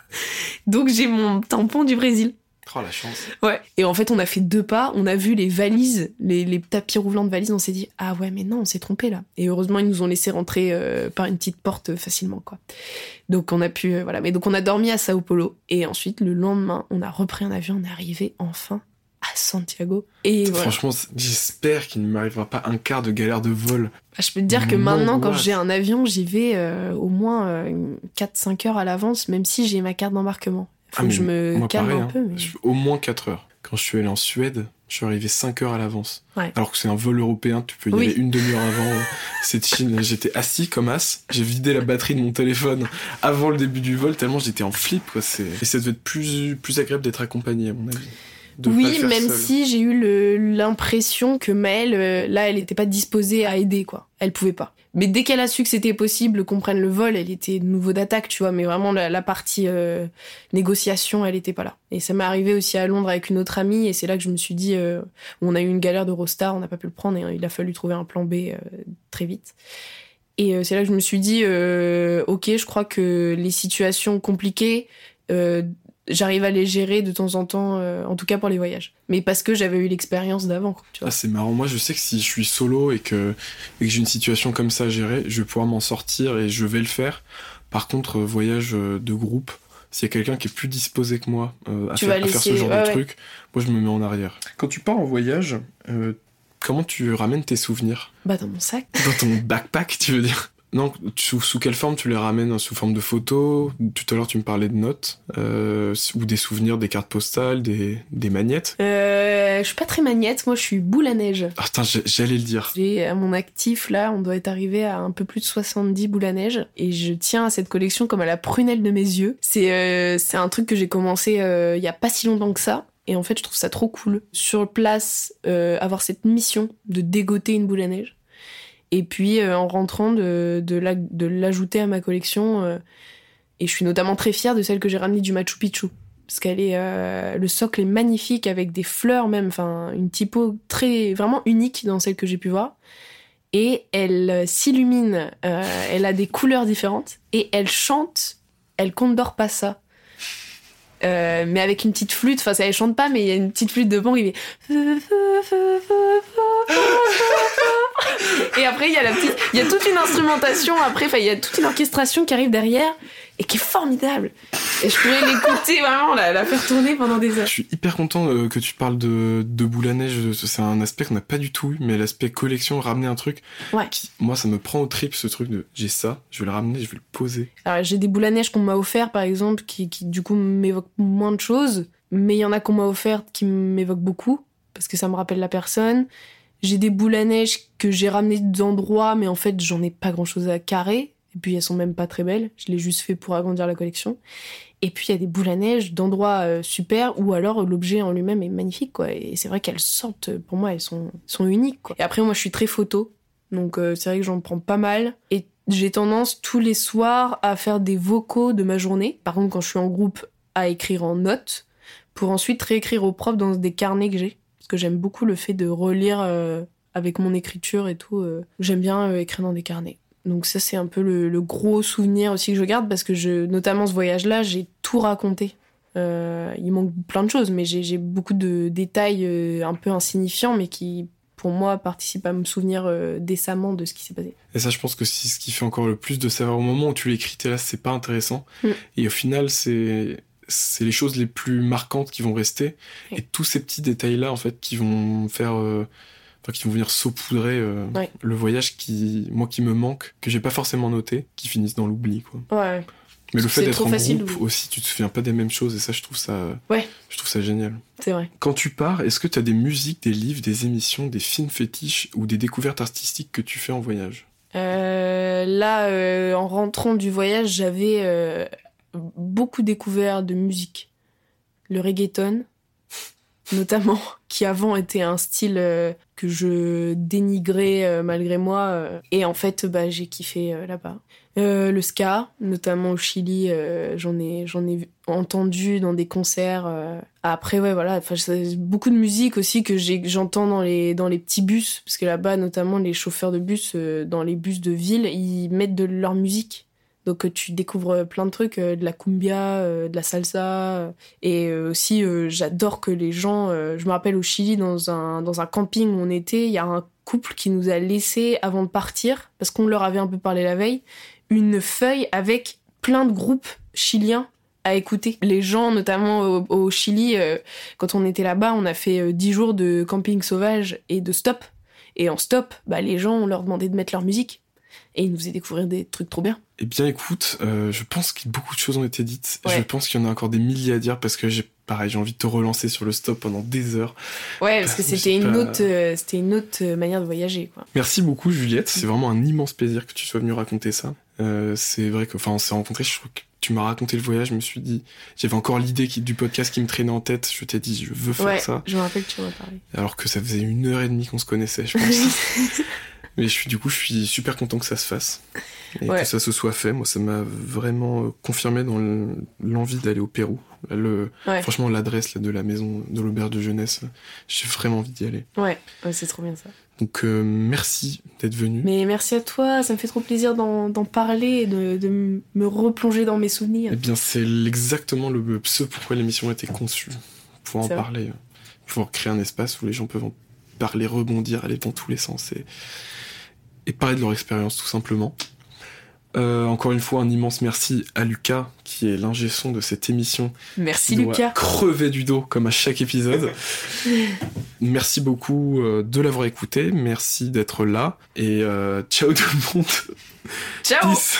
*laughs* Donc j'ai mon tampon du Brésil. Oh la chance. Ouais. Et en fait, on a fait deux pas, on a vu les valises, les, tapis roulants de valises, on s'est dit ah ouais mais non, on s'est trompé là. Et heureusement, ils nous ont laissé rentrer euh, par une petite porte facilement quoi. Donc on a pu euh, voilà, mais donc on a dormi à Sao Paulo et ensuite le lendemain, on a repris un avion, on est arrivé enfin à Santiago. Et Franchement, j'espère qu'il ne m'arrivera pas un quart de galère de vol. Bah, je peux te dire que maintenant, quand j'ai un avion, j'y vais euh, au moins 4-5 euh, heures à l'avance, même si j'ai ma carte d'embarquement. Faut Ah, que mais je me calme pareil, un hein. peu. mais- Au moins 4 heures. Quand je suis allé en Suède, je suis arrivé 5 heures à l'avance. Ouais. Alors que c'est un vol européen, tu peux y Oui. aller une demi-heure avant. C'est chill. J'étais assis comme as. J'ai vidé la batterie de mon téléphone avant le début du vol, tellement j'étais en flip. Quoi. Et ça devait être plus, plus agréable d'être accompagné, à mon avis. De pas le Oui, même seul. si j'ai eu l'impression que Maëlle, euh, là, elle n'était pas disposée à aider, quoi. Elle pouvait pas. Mais dès qu'elle a su que c'était possible qu'on prenne le vol, elle était de nouveau d'attaque, tu vois. Mais vraiment, la, la partie euh, négociation, elle était pas là. Et ça m'est arrivé aussi à Londres avec une autre amie, et c'est là que je me suis dit, euh, on a eu une galère d'Eurostar, on n'a pas pu le prendre, et il a fallu trouver un plan B euh, très vite. Et euh, c'est là que je me suis dit, euh, ok, je crois que les situations compliquées, euh, j'arrive à les gérer de temps en temps, euh, en tout cas pour les voyages. Mais parce que j'avais eu l'expérience d'avant. Ah, c'est marrant. Moi, je sais que si je suis solo et que, et que j'ai une situation comme ça à gérer, je vais pouvoir m'en sortir et je vais le faire. Par contre, euh, voyage euh, de groupe, s'il y a quelqu'un qui est plus disposé que moi euh, à, Tu faire, vas à faire ce genre ouais, de ouais. truc, moi, je me mets en arrière. Quand tu pars en voyage, euh, comment tu ramènes tes souvenirs? Bah, dans mon sac. Dans ton backpack, tu veux dire? Non, sous, sous quelle forme tu les ramènes? Sous forme de photos? Tout à l'heure, tu me parlais de notes, euh, ou des souvenirs, des cartes postales, des, des magnettes? Euh, je suis pas très magnette, moi je suis boule à neige. Ah, putain, j'allais le dire. J'ai à mon actif là, on doit être arrivé à un peu plus de 70 boules à neige et je tiens à cette collection comme à la prunelle de mes yeux. C'est euh, un truc que j'ai commencé euh, il y a pas si longtemps que ça et en fait je trouve ça trop cool. Sur place, euh, avoir cette mission de dégoter une boule à neige et puis euh, en rentrant de, de la- de l'ajouter à ma collection euh, et je suis notamment très fière de celle que j'ai ramenée du Machu Picchu. Parce qu'elle est euh, le socle est magnifique avec des fleurs même enfin une typo très vraiment unique dans celle que j'ai pu voir. Et elle s'illumine elle a des couleurs différentes et elle chante elle condore pas ça Euh, mais avec une petite flûte enfin ça elle chante pas mais il y a une petite flûte de pan qui fait *laughs* et après il y a la petite il y a toute une instrumentation après enfin il y a toute une orchestration qui arrive derrière et qui est formidable et je pourrais l'écouter *laughs* vraiment la, la faire tourner pendant des Je heures suis hyper content euh, que tu parles de, de boule à neige. C'est un aspect qu'on n'a pas du tout eu, mais l'aspect collection, ramener un truc. Ouais. Qui, moi, ça me prend au trip ce truc de j'ai ça, je vais le ramener, je vais le poser. Alors, j'ai des boules à neige qu'on m'a offert, par exemple, qui, qui du coup m'évoquent moins de choses, mais il y en a qu'on m'a offert qui m'évoquent beaucoup, parce que ça me rappelle la personne. J'ai des boules à neige que j'ai ramenées d'endroits, mais en fait, j'en ai pas grand chose à carrer. Et puis, elles sont même pas très belles. Je l'ai juste fait pour agrandir la collection. Et puis, il y a des boules à neige d'endroits euh, super, ou alors l'objet en lui-même est magnifique, quoi. Et c'est vrai qu'elles sortent, pour moi, elles sont, sont uniques, quoi. Et après, moi, je suis très photo. Donc, euh, c'est vrai que j'en prends pas mal. Et j'ai tendance tous les soirs à faire des vocaux de ma journée. Par contre, quand je suis en groupe, à écrire en notes pour ensuite réécrire au prof dans des carnets que j'ai. Parce que j'aime beaucoup le fait de relire euh, avec mon écriture et tout. J'aime bien écrire dans des carnets. Donc ça, c'est un peu le, le gros souvenir aussi que je garde parce que je, notamment ce voyage-là, j'ai tout raconté. Euh, il manque plein de choses, mais j'ai beaucoup de détails euh, un peu insignifiants, mais qui, pour moi, participent à me souvenir euh, décemment de ce qui s'est passé. Et ça, je pense que c'est ce qui fait encore le plus de savoir au moment où tu l'écris, t'es là, c'est pas intéressant. Mm. Et au final, c'est c'est les choses les plus marquantes qui vont rester. Et tous ces petits détails-là, en fait, qui vont faire. euh, Enfin, qui vont venir saupoudrer euh, Ouais. le voyage qui, moi, qui me manque, que j'ai pas forcément noté, qui finissent dans l'oubli, quoi. Ouais. Mais le fait d'être en facile groupe aussi, tu te souviens pas des mêmes choses et ça, je trouve ça, Ouais. je trouve ça génial. C'est vrai. Quand tu pars, est-ce que tu as des musiques, des livres, des émissions, des films fétiches ou des découvertes artistiques que tu fais en voyage? Euh, là, euh, en rentrant du voyage, j'avais euh, beaucoup découvert de musique. Le reggaeton, notamment, *laughs* qui avant était un style euh, que je dénigrais euh, malgré moi. euh, et en fait, bah, j'ai kiffé là-bas. Le ska, notamment au Chili, j'en ai, j'en ai entendu dans des concerts. Après, ouais, voilà, beaucoup de musique aussi que j'entends dans les, dans les petits bus, parce que là-bas, notamment les chauffeurs de bus, dans les bus de ville, ils mettent de leur musique. Donc euh, tu découvres plein de trucs, euh, de la cumbia, euh, de la salsa. euh, et euh, aussi, euh, j'adore que les gens... euh, je me rappelle au Chili, dans un, dans un camping où on était, il y a un couple qui nous a laissé, avant de partir, parce qu'on leur avait un peu parlé la veille, une feuille avec plein de groupes chiliens à écouter. Les gens, notamment au, Chili, euh, quand on était là-bas, on a fait euh, 10 jours de camping sauvage et de stop. Et en stop, bah, les gens, on leur demandait de mettre leur musique. Et il nous faisait découvrir des trucs trop bien. Eh bien, écoute, euh, je pense que beaucoup de choses ont été dites. Ouais. Je pense qu'il y en a encore des milliers à dire parce que j'ai, pareil, j'ai envie de te relancer sur le stop pendant des heures. Ouais, parce que Je sais c'était une pas. autre, euh, c'était une autre euh, manière de voyager, quoi. Merci beaucoup, Juliette. C'est vraiment un immense plaisir que tu sois venue raconter ça. Euh, c'est vrai que, enfin, on s'est rencontrés. Je crois que tu m'as raconté le voyage. Je me suis dit, j'avais encore l'idée qui, du podcast qui me traînait en tête. Je t'ai dit, je veux faire Ouais, ça. je me rappelle que tu m'en as parlé. Alors que ça faisait une heure et demie qu'on se connaissait, je pense. *laughs* Mais je suis, du coup, je suis super content que ça se fasse. Et Ouais. que ça se soit fait. Moi, ça m'a vraiment euh, confirmé dans le- l'envie d'aller au Pérou. Là, le, Ouais. Franchement, l'adresse de la maison de l'auberge de jeunesse, j'ai vraiment envie d'y aller. Ouais, ouais, c'est trop bien ça. Donc, euh, merci d'être venu. Mais merci à toi, ça me fait trop plaisir d'en parler et de, me replonger dans mes souvenirs. Eh bien, c'est exactement le, ce pourquoi l'émission a été conçue. Pouvoir en parler, euh, pouvoir créer un espace où les gens peuvent en parler, rebondir, aller dans tous les sens et, et parler de leur expérience tout simplement. Euh, encore une fois, un immense merci à Lucas, qui est l'ingé son de cette émission. Merci doit Lucas. crever du dos comme à chaque épisode. *laughs* merci beaucoup euh, de l'avoir écouté, merci d'être là et euh, ciao tout le monde. Ciao Peace.